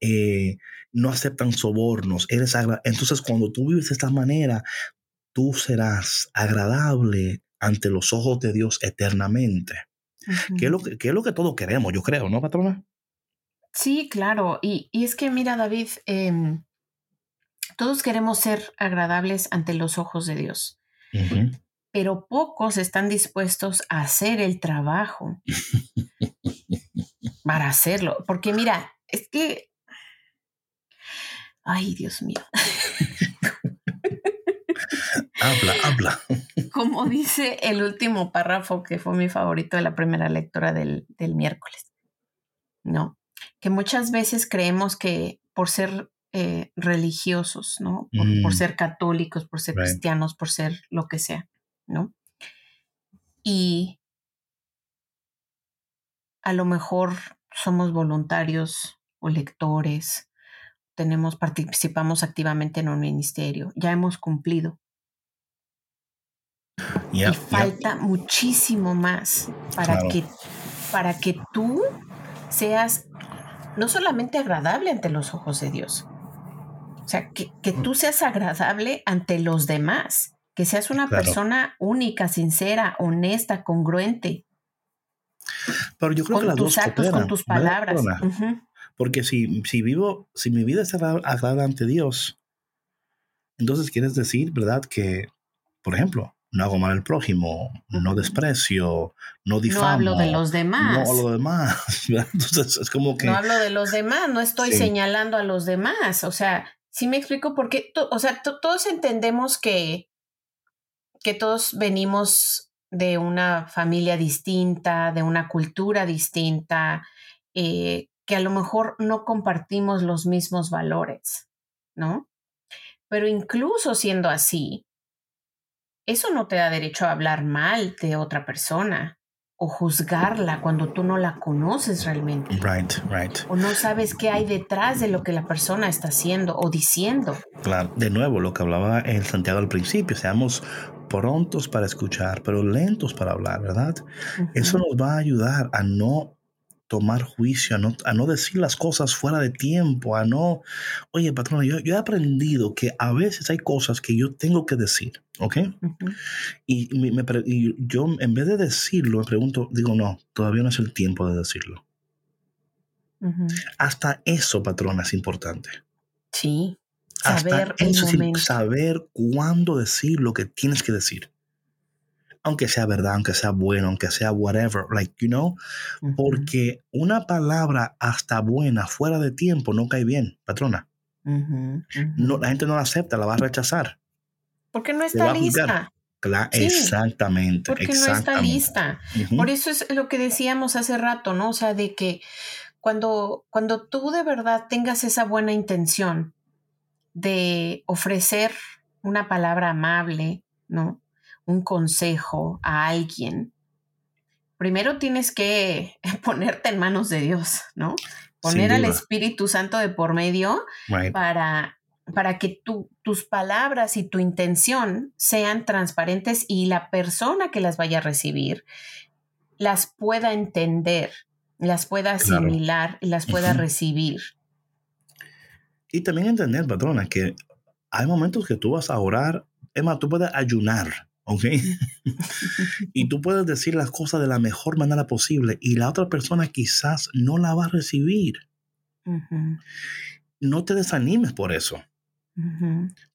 eh, no aceptan sobornos, eres entonces cuando tú vives de esta manera, tú serás agradable ante los ojos de Dios eternamente. ¿Qué, es lo que, es lo que todos queremos, yo creo, ¿no, patrona? Sí, claro. Y, es que mira, David, em, todos queremos ser agradables ante los ojos de Dios, pero pocos están dispuestos a hacer el trabajo para hacerlo. Porque mira, es que... Ay, Dios mío. habla, habla. Como dice el último párrafo que fue mi favorito de la primera lectura del, miércoles. No, que muchas veces creemos que por ser eh, religiosos, ¿no? Por, mm. ser católicos, por ser cristianos, por ser lo que sea, ¿no? Y a lo mejor somos voluntarios o lectores, tenemos, participamos activamente en un ministerio, ya hemos cumplido. y falta muchísimo más para, que, para que tú seas no solamente agradable ante los ojos de Dios, o sea, que, tú seas agradable ante los demás, que seas una persona única, sincera, honesta, congruente. Pero yo creo que las tus dos actos, con tus palabras. Porque si, si vivo, si mi vida es agradable ante Dios, entonces quieres decir, ¿verdad? Que, por ejemplo, no hago mal al prójimo, no desprecio, no difamo. No hablo de los demás. No hablo de los demás. Entonces es como que... No hablo de los demás, no estoy señalando a los demás. O sea, sí me explico porque, o sea, todos entendemos que, que todos venimos de una familia distinta, de una cultura distinta, eh, que a lo mejor no compartimos los mismos valores, ¿no? Pero incluso siendo así, eso no te da derecho a hablar mal de otra persona o juzgarla cuando tú no la conoces realmente. Right, right. O no sabes qué hay detrás de lo que la persona está haciendo o diciendo. Claro, de nuevo, lo que hablaba en Santiago al principio, seamos prontos para escuchar, pero lentos para hablar, ¿verdad? Eso nos va a ayudar a no tomar juicio, a no, decir las cosas fuera de tiempo, a no... Oye, patrón, yo, he aprendido que a veces hay cosas que yo tengo que decir, ¿ok? y, yo en vez de decirlo, me pregunto, digo, no, todavía no es el tiempo de decirlo. Hasta eso, patrona, es importante. Sí. Saber Hasta saber cuándo decir lo que tienes que decir aunque sea verdad, aunque sea bueno, aunque sea whatever, like, you know, porque una palabra hasta buena fuera de tiempo no cae bien, patrona. No, la gente no la acepta, la va a rechazar. Porque no está lista. exactamente. Porque no está lista. Por eso es lo que decíamos hace rato, ¿no? O sea, de que cuando, cuando tú de verdad tengas esa buena intención de ofrecer una palabra amable, ¿no? un consejo a alguien, primero tienes que ponerte en manos de Dios, ¿no? Poner al Espíritu Santo de por medio para, para que tus palabras y tu intención sean transparentes y la persona que las vaya a recibir las pueda entender, las pueda asimilar y las pueda recibir. Y también entender, patrona, que hay momentos que tú vas a orar, Emma, tú puedes ayunar ¿ok? y tú puedes decir las cosas de la mejor manera posible y la otra persona quizás no la va a recibir. No te desanimes por eso.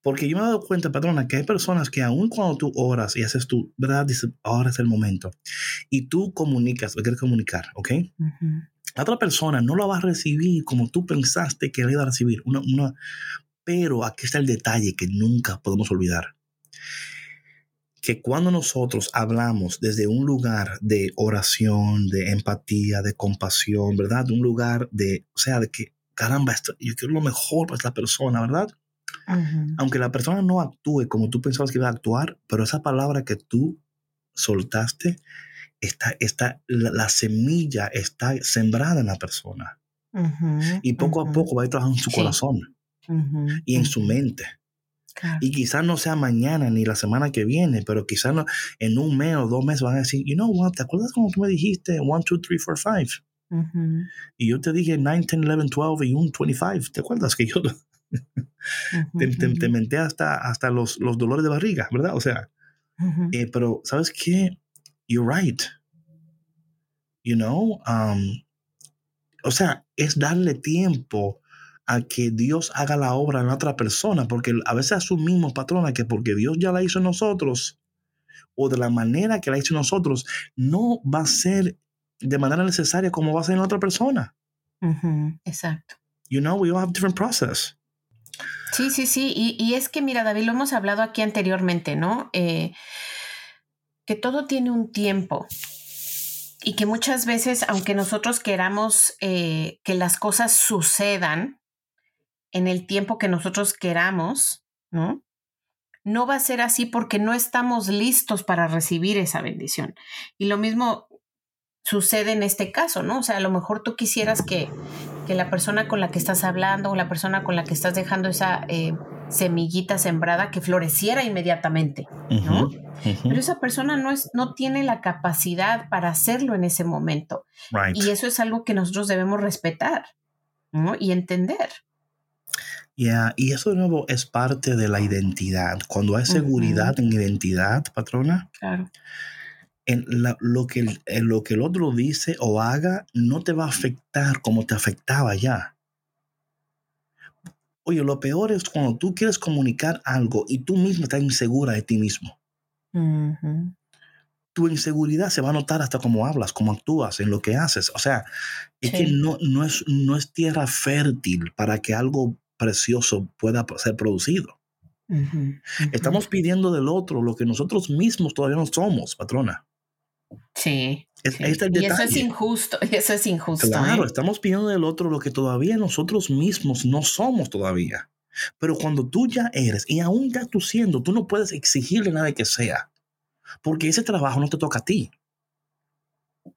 Porque yo me he dado cuenta, patrona, que hay personas que aun cuando tú oras y haces tu, ¿verdad? Dices, ahora es el momento. Y tú comunicas, lo quieres comunicar, ¿ok? La otra persona no la va a recibir como tú pensaste que la iba a recibir. Una, una, pero aquí está el detalle que nunca podemos olvidar que cuando nosotros hablamos desde un lugar de oración, de empatía, de compasión, ¿verdad? De un lugar de, o sea, de que, caramba, esto, yo quiero lo mejor para esta persona, ¿verdad? Aunque la persona no actúe como tú pensabas que iba a actuar, pero esa palabra que tú soltaste, está, está, la, semilla está sembrada en la persona. y poco a poco va a ir trabajando en su corazón y en su mente. Y quizás no sea mañana ni la semana que viene, pero quizás en un mes o dos meses van a decir, you know what, ¿te acuerdas como tú me dijiste? One, two, three, four, five. Ujú, Y yo te dije 9, 10, 11, 12 y un 25. ¿Te acuerdas que yo te, menté hasta, hasta los, los dolores de barriga, ¿verdad? O sea, eh, pero ¿sabes qué? You're right. You know, um, o sea, es darle tiempo a que Dios haga la obra en la otra persona, porque a veces asumimos, patrona, que porque Dios ya la hizo en nosotros, o de la manera que la hizo en nosotros, no va a ser de manera necesaria como va a ser en la otra persona. Ujú, Exacto. You know, we all have different process. Sí, sí, sí. Y, y es que, mira, David, lo hemos hablado aquí anteriormente, ¿no? Eh, que todo tiene un tiempo y que muchas veces, aunque nosotros queramos eh, que las cosas sucedan en el tiempo que nosotros queramos, ¿no? No va a ser así porque no estamos listos para recibir esa bendición. Y lo mismo sucede en este caso, ¿no? O sea, a lo mejor tú quisieras que, que la persona con la que estás hablando o la persona con la que estás dejando esa eh, semillita sembrada que floreciera inmediatamente, ¿no? Pero esa persona no, es, no tiene la capacidad para hacerlo en ese momento. Right. Y eso es algo que nosotros debemos respetar ¿no? y entender. Yeah, Y eso de nuevo es parte de la identidad. Cuando hay seguridad en identidad, patrona, Claro. En la- lo, que el, en lo que el otro dice o haga no te va a afectar como te afectaba ya. Oye, lo peor es cuando tú quieres comunicar algo y tú mismo estás insegura de ti mismo. Tu inseguridad se va a notar hasta cómo hablas, cómo actúas, en lo que haces. O sea, es Sí. que no, no, es, no es tierra fértil para que algo precioso pueda ser producido. Estamos pidiendo del otro lo que nosotros mismos todavía no somos, patrona. Sí. Es, y eso es injusto. Y eso es injusto. Claro, ¿eh? estamos pidiendo del otro lo que todavía nosotros mismos no somos todavía. Pero cuando tú ya eres, y aún ya tú siendo, tú no puedes exigirle nada que sea. Porque ese trabajo no te toca a ti.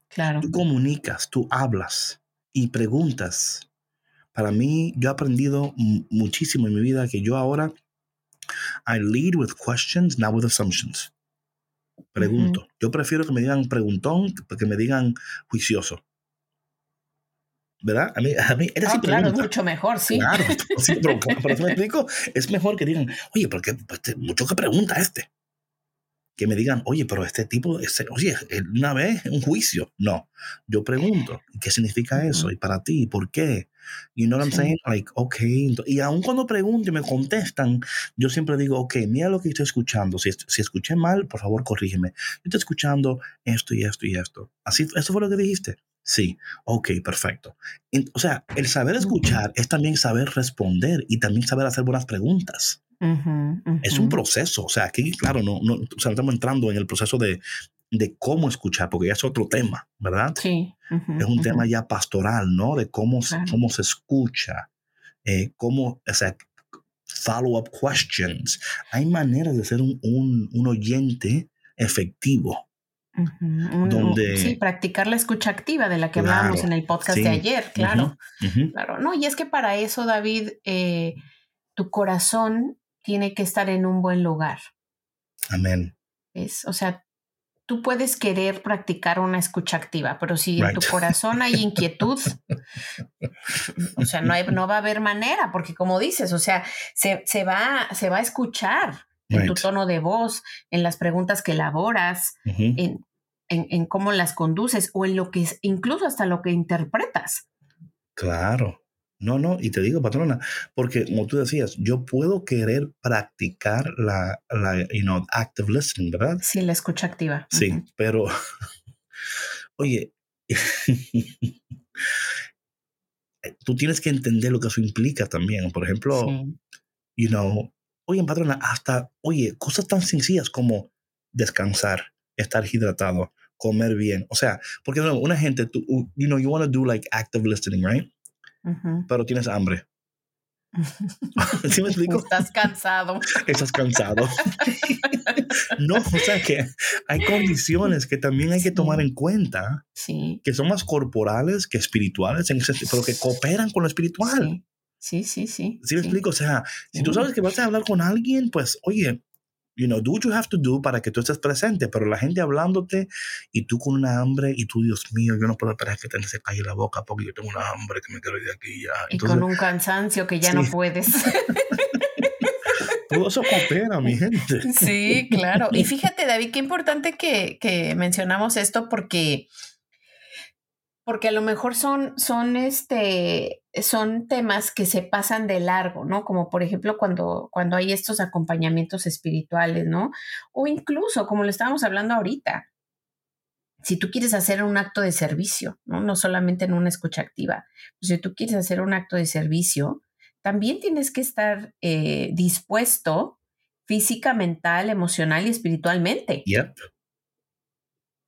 Claro. Tú comunicas, tú hablas y preguntas. Para mí, yo he aprendido mu- muchísimo en mi vida que yo ahora, I lead with questions, not with assumptions. Pregunto. Yo prefiero que me digan preguntón que me digan juicioso. ¿Verdad? A mí, a mí, eres Ah, claro, es mucho mejor, sí. Claro, sí, pero, pero eso me explico, es mejor que digan, oye, porque pues, mucho que pregunta este. Que me digan, oye, pero este tipo, ese- oye, él una vez un juicio. No, yo pregunto, ¿qué significa eso? ¿Y para ti? ¿Por qué? You know what I'm saying? Like, ok. ento- Y aun cuando pregunto y me contestan, yo siempre digo, ok, mira lo que estoy escuchando. Si, si escuché mal, por favor, corrígeme. Yo estoy escuchando esto y esto y esto. Así, ¿Eso fue lo que dijiste? Sí. Ok, perfecto. O sea, el saber escuchar es también saber responder y también saber hacer buenas preguntas. Es un proceso. O sea, aquí, claro, no, no, o sea, estamos entrando en el proceso de, de cómo escuchar, porque ya es otro tema, ¿verdad? Sí. Es un tema ya pastoral, ¿no? De cómo, cómo se escucha, eh, cómo, o sea, follow-up questions. Hay maneras de ser un, un, un oyente efectivo. Donde- sí, practicar la escucha activa de la que Claro, hablábamos en el podcast sí, de ayer, claro. Claro, no, y es que para eso, David, eh, tu corazón tiene que estar en un buen lugar. Amén. ¿ves? O sea, tú puedes querer practicar una escucha activa, pero si en tu corazón hay inquietud, o sea, no, hay- no va a haber manera, porque como dices, o sea, se, se va, se va a escuchar en tu tono de voz, en las preguntas que elaboras, en, en, en cómo las conduces o en lo que es, incluso hasta lo que interpretas. Claro. No, no, y te digo, patrona, porque como tú decías, yo puedo querer practicar la, la you know, active listening, ¿verdad? Sí, la escucha activa. Sí, pero, oye, tú tienes que entender lo que eso implica también. Por ejemplo, Sí. you know, oye, patrona, hasta, oye, cosas tan sencillas como descansar, estar hidratado, comer bien. O sea, porque una gente, tú, you know, you want to do like active listening, right? Pero tienes hambre. ¿Sí me explico? Estás cansado. Estás cansado. no, o sea que hay condiciones que también hay que tomar en cuenta Sí. que son más corporales que espirituales, pero que cooperan con lo espiritual. Sí, sí, sí. sí, ¿Sí me sí. explico? O sea, si tú sabes que vas a hablar con alguien, pues, oye, You know, do what you have to do para que tú estés presente, pero la gente hablándote y tú con una hambre y tú, Dios mío, yo no puedo esperar que te se calle la boca porque yo tengo una hambre que me quiero ir de aquí ya. y con un cansancio que ya no puedes. Todo eso coopera, mi gente. Sí, claro. Y fíjate, David, qué importante que, que mencionamos esto porque porque a lo mejor son, son, este, son temas que se pasan de largo, ¿no? Como por ejemplo cuando, cuando hay estos acompañamientos espirituales, ¿no? O incluso, como lo estábamos hablando ahorita, si tú quieres hacer un acto de servicio, ¿no? No solamente en una escucha activa, pues si tú quieres hacer un acto de servicio, también tienes que estar eh, dispuesto física, mental, emocional y espiritualmente. Yep.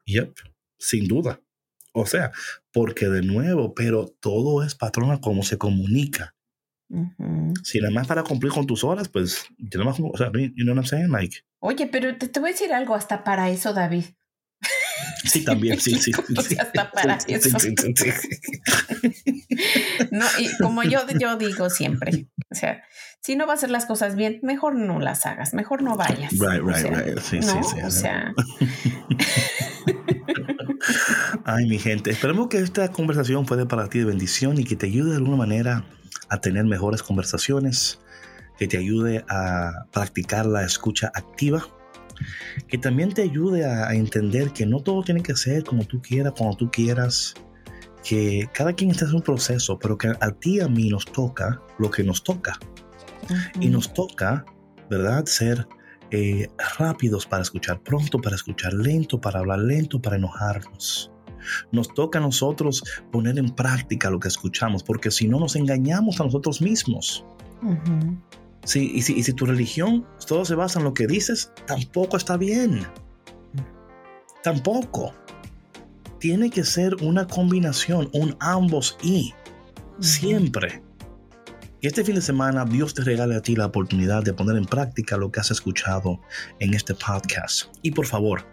Yep, sin duda. O sea, porque de nuevo, pero todo es patrona cómo se comunica. Si nada más para cumplir con tus horas, pues, yo nada más, o sea, you know what I'm saying? Like. Oye, pero te, te voy a decir algo hasta para eso, David. Sí, también, sí, sí. hasta para eso. no, y como yo, yo digo siempre, o sea, si no vas a hacer las cosas bien, mejor no las hagas, mejor no vayas. Right, right, right. Sí, sí, sí. O sea. Ay, mi gente, esperemos que esta conversación fue para ti de bendición y que te ayude de alguna manera a tener mejores conversaciones, que te ayude a practicar la escucha activa, que también te ayude a, entender que no todo tiene que ser como tú quieras, cuando tú quieras, que cada quien está en un proceso, pero que a ti y a mí nos toca lo que nos toca. Y nos toca, ¿verdad? Ser eh, rápidos para escuchar pronto, para escuchar lento, para hablar lento, para enojarnos. Nos toca a nosotros poner en práctica lo que escuchamos, porque si no nos engañamos a nosotros mismos. y, si, y si tu religión todo se basa en lo que dices, tampoco está bien. Tampoco. Tiene que ser una combinación, un ambos y. Siempre. Y este fin de semana Dios te regale a ti la oportunidad de poner en práctica lo que has escuchado en este podcast. Y por favor,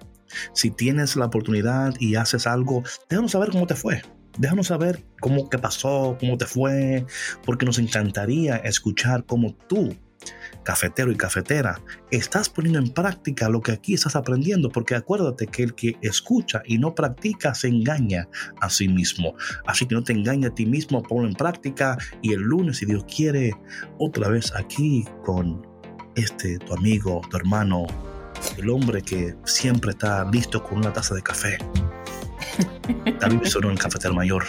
si tienes la oportunidad y haces algo, déjanos saber cómo te fue. Déjanos saber cómo que pasó, cómo te fue, porque nos encantaría escuchar cómo tú cafetero y cafetera, estás poniendo en práctica lo que aquí estás aprendiendo, porque acuérdate que el que escucha y no practica se engaña a sí mismo. Así que no te engañes a ti mismo, ponlo en práctica y el lunes, si Dios quiere, otra vez aquí con este, tu amigo, tu hermano, el hombre que siempre está listo con una taza de café. David en el cafetero mayor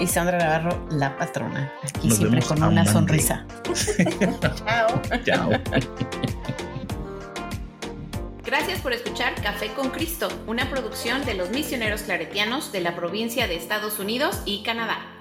y Sandra Navarro, la patrona. Aquí siempre con una sonrisa. Chao. Chao. Gracias por escuchar Café con Cristo, una producción de los misioneros claretianos de la provincia de Estados Unidos y Canadá.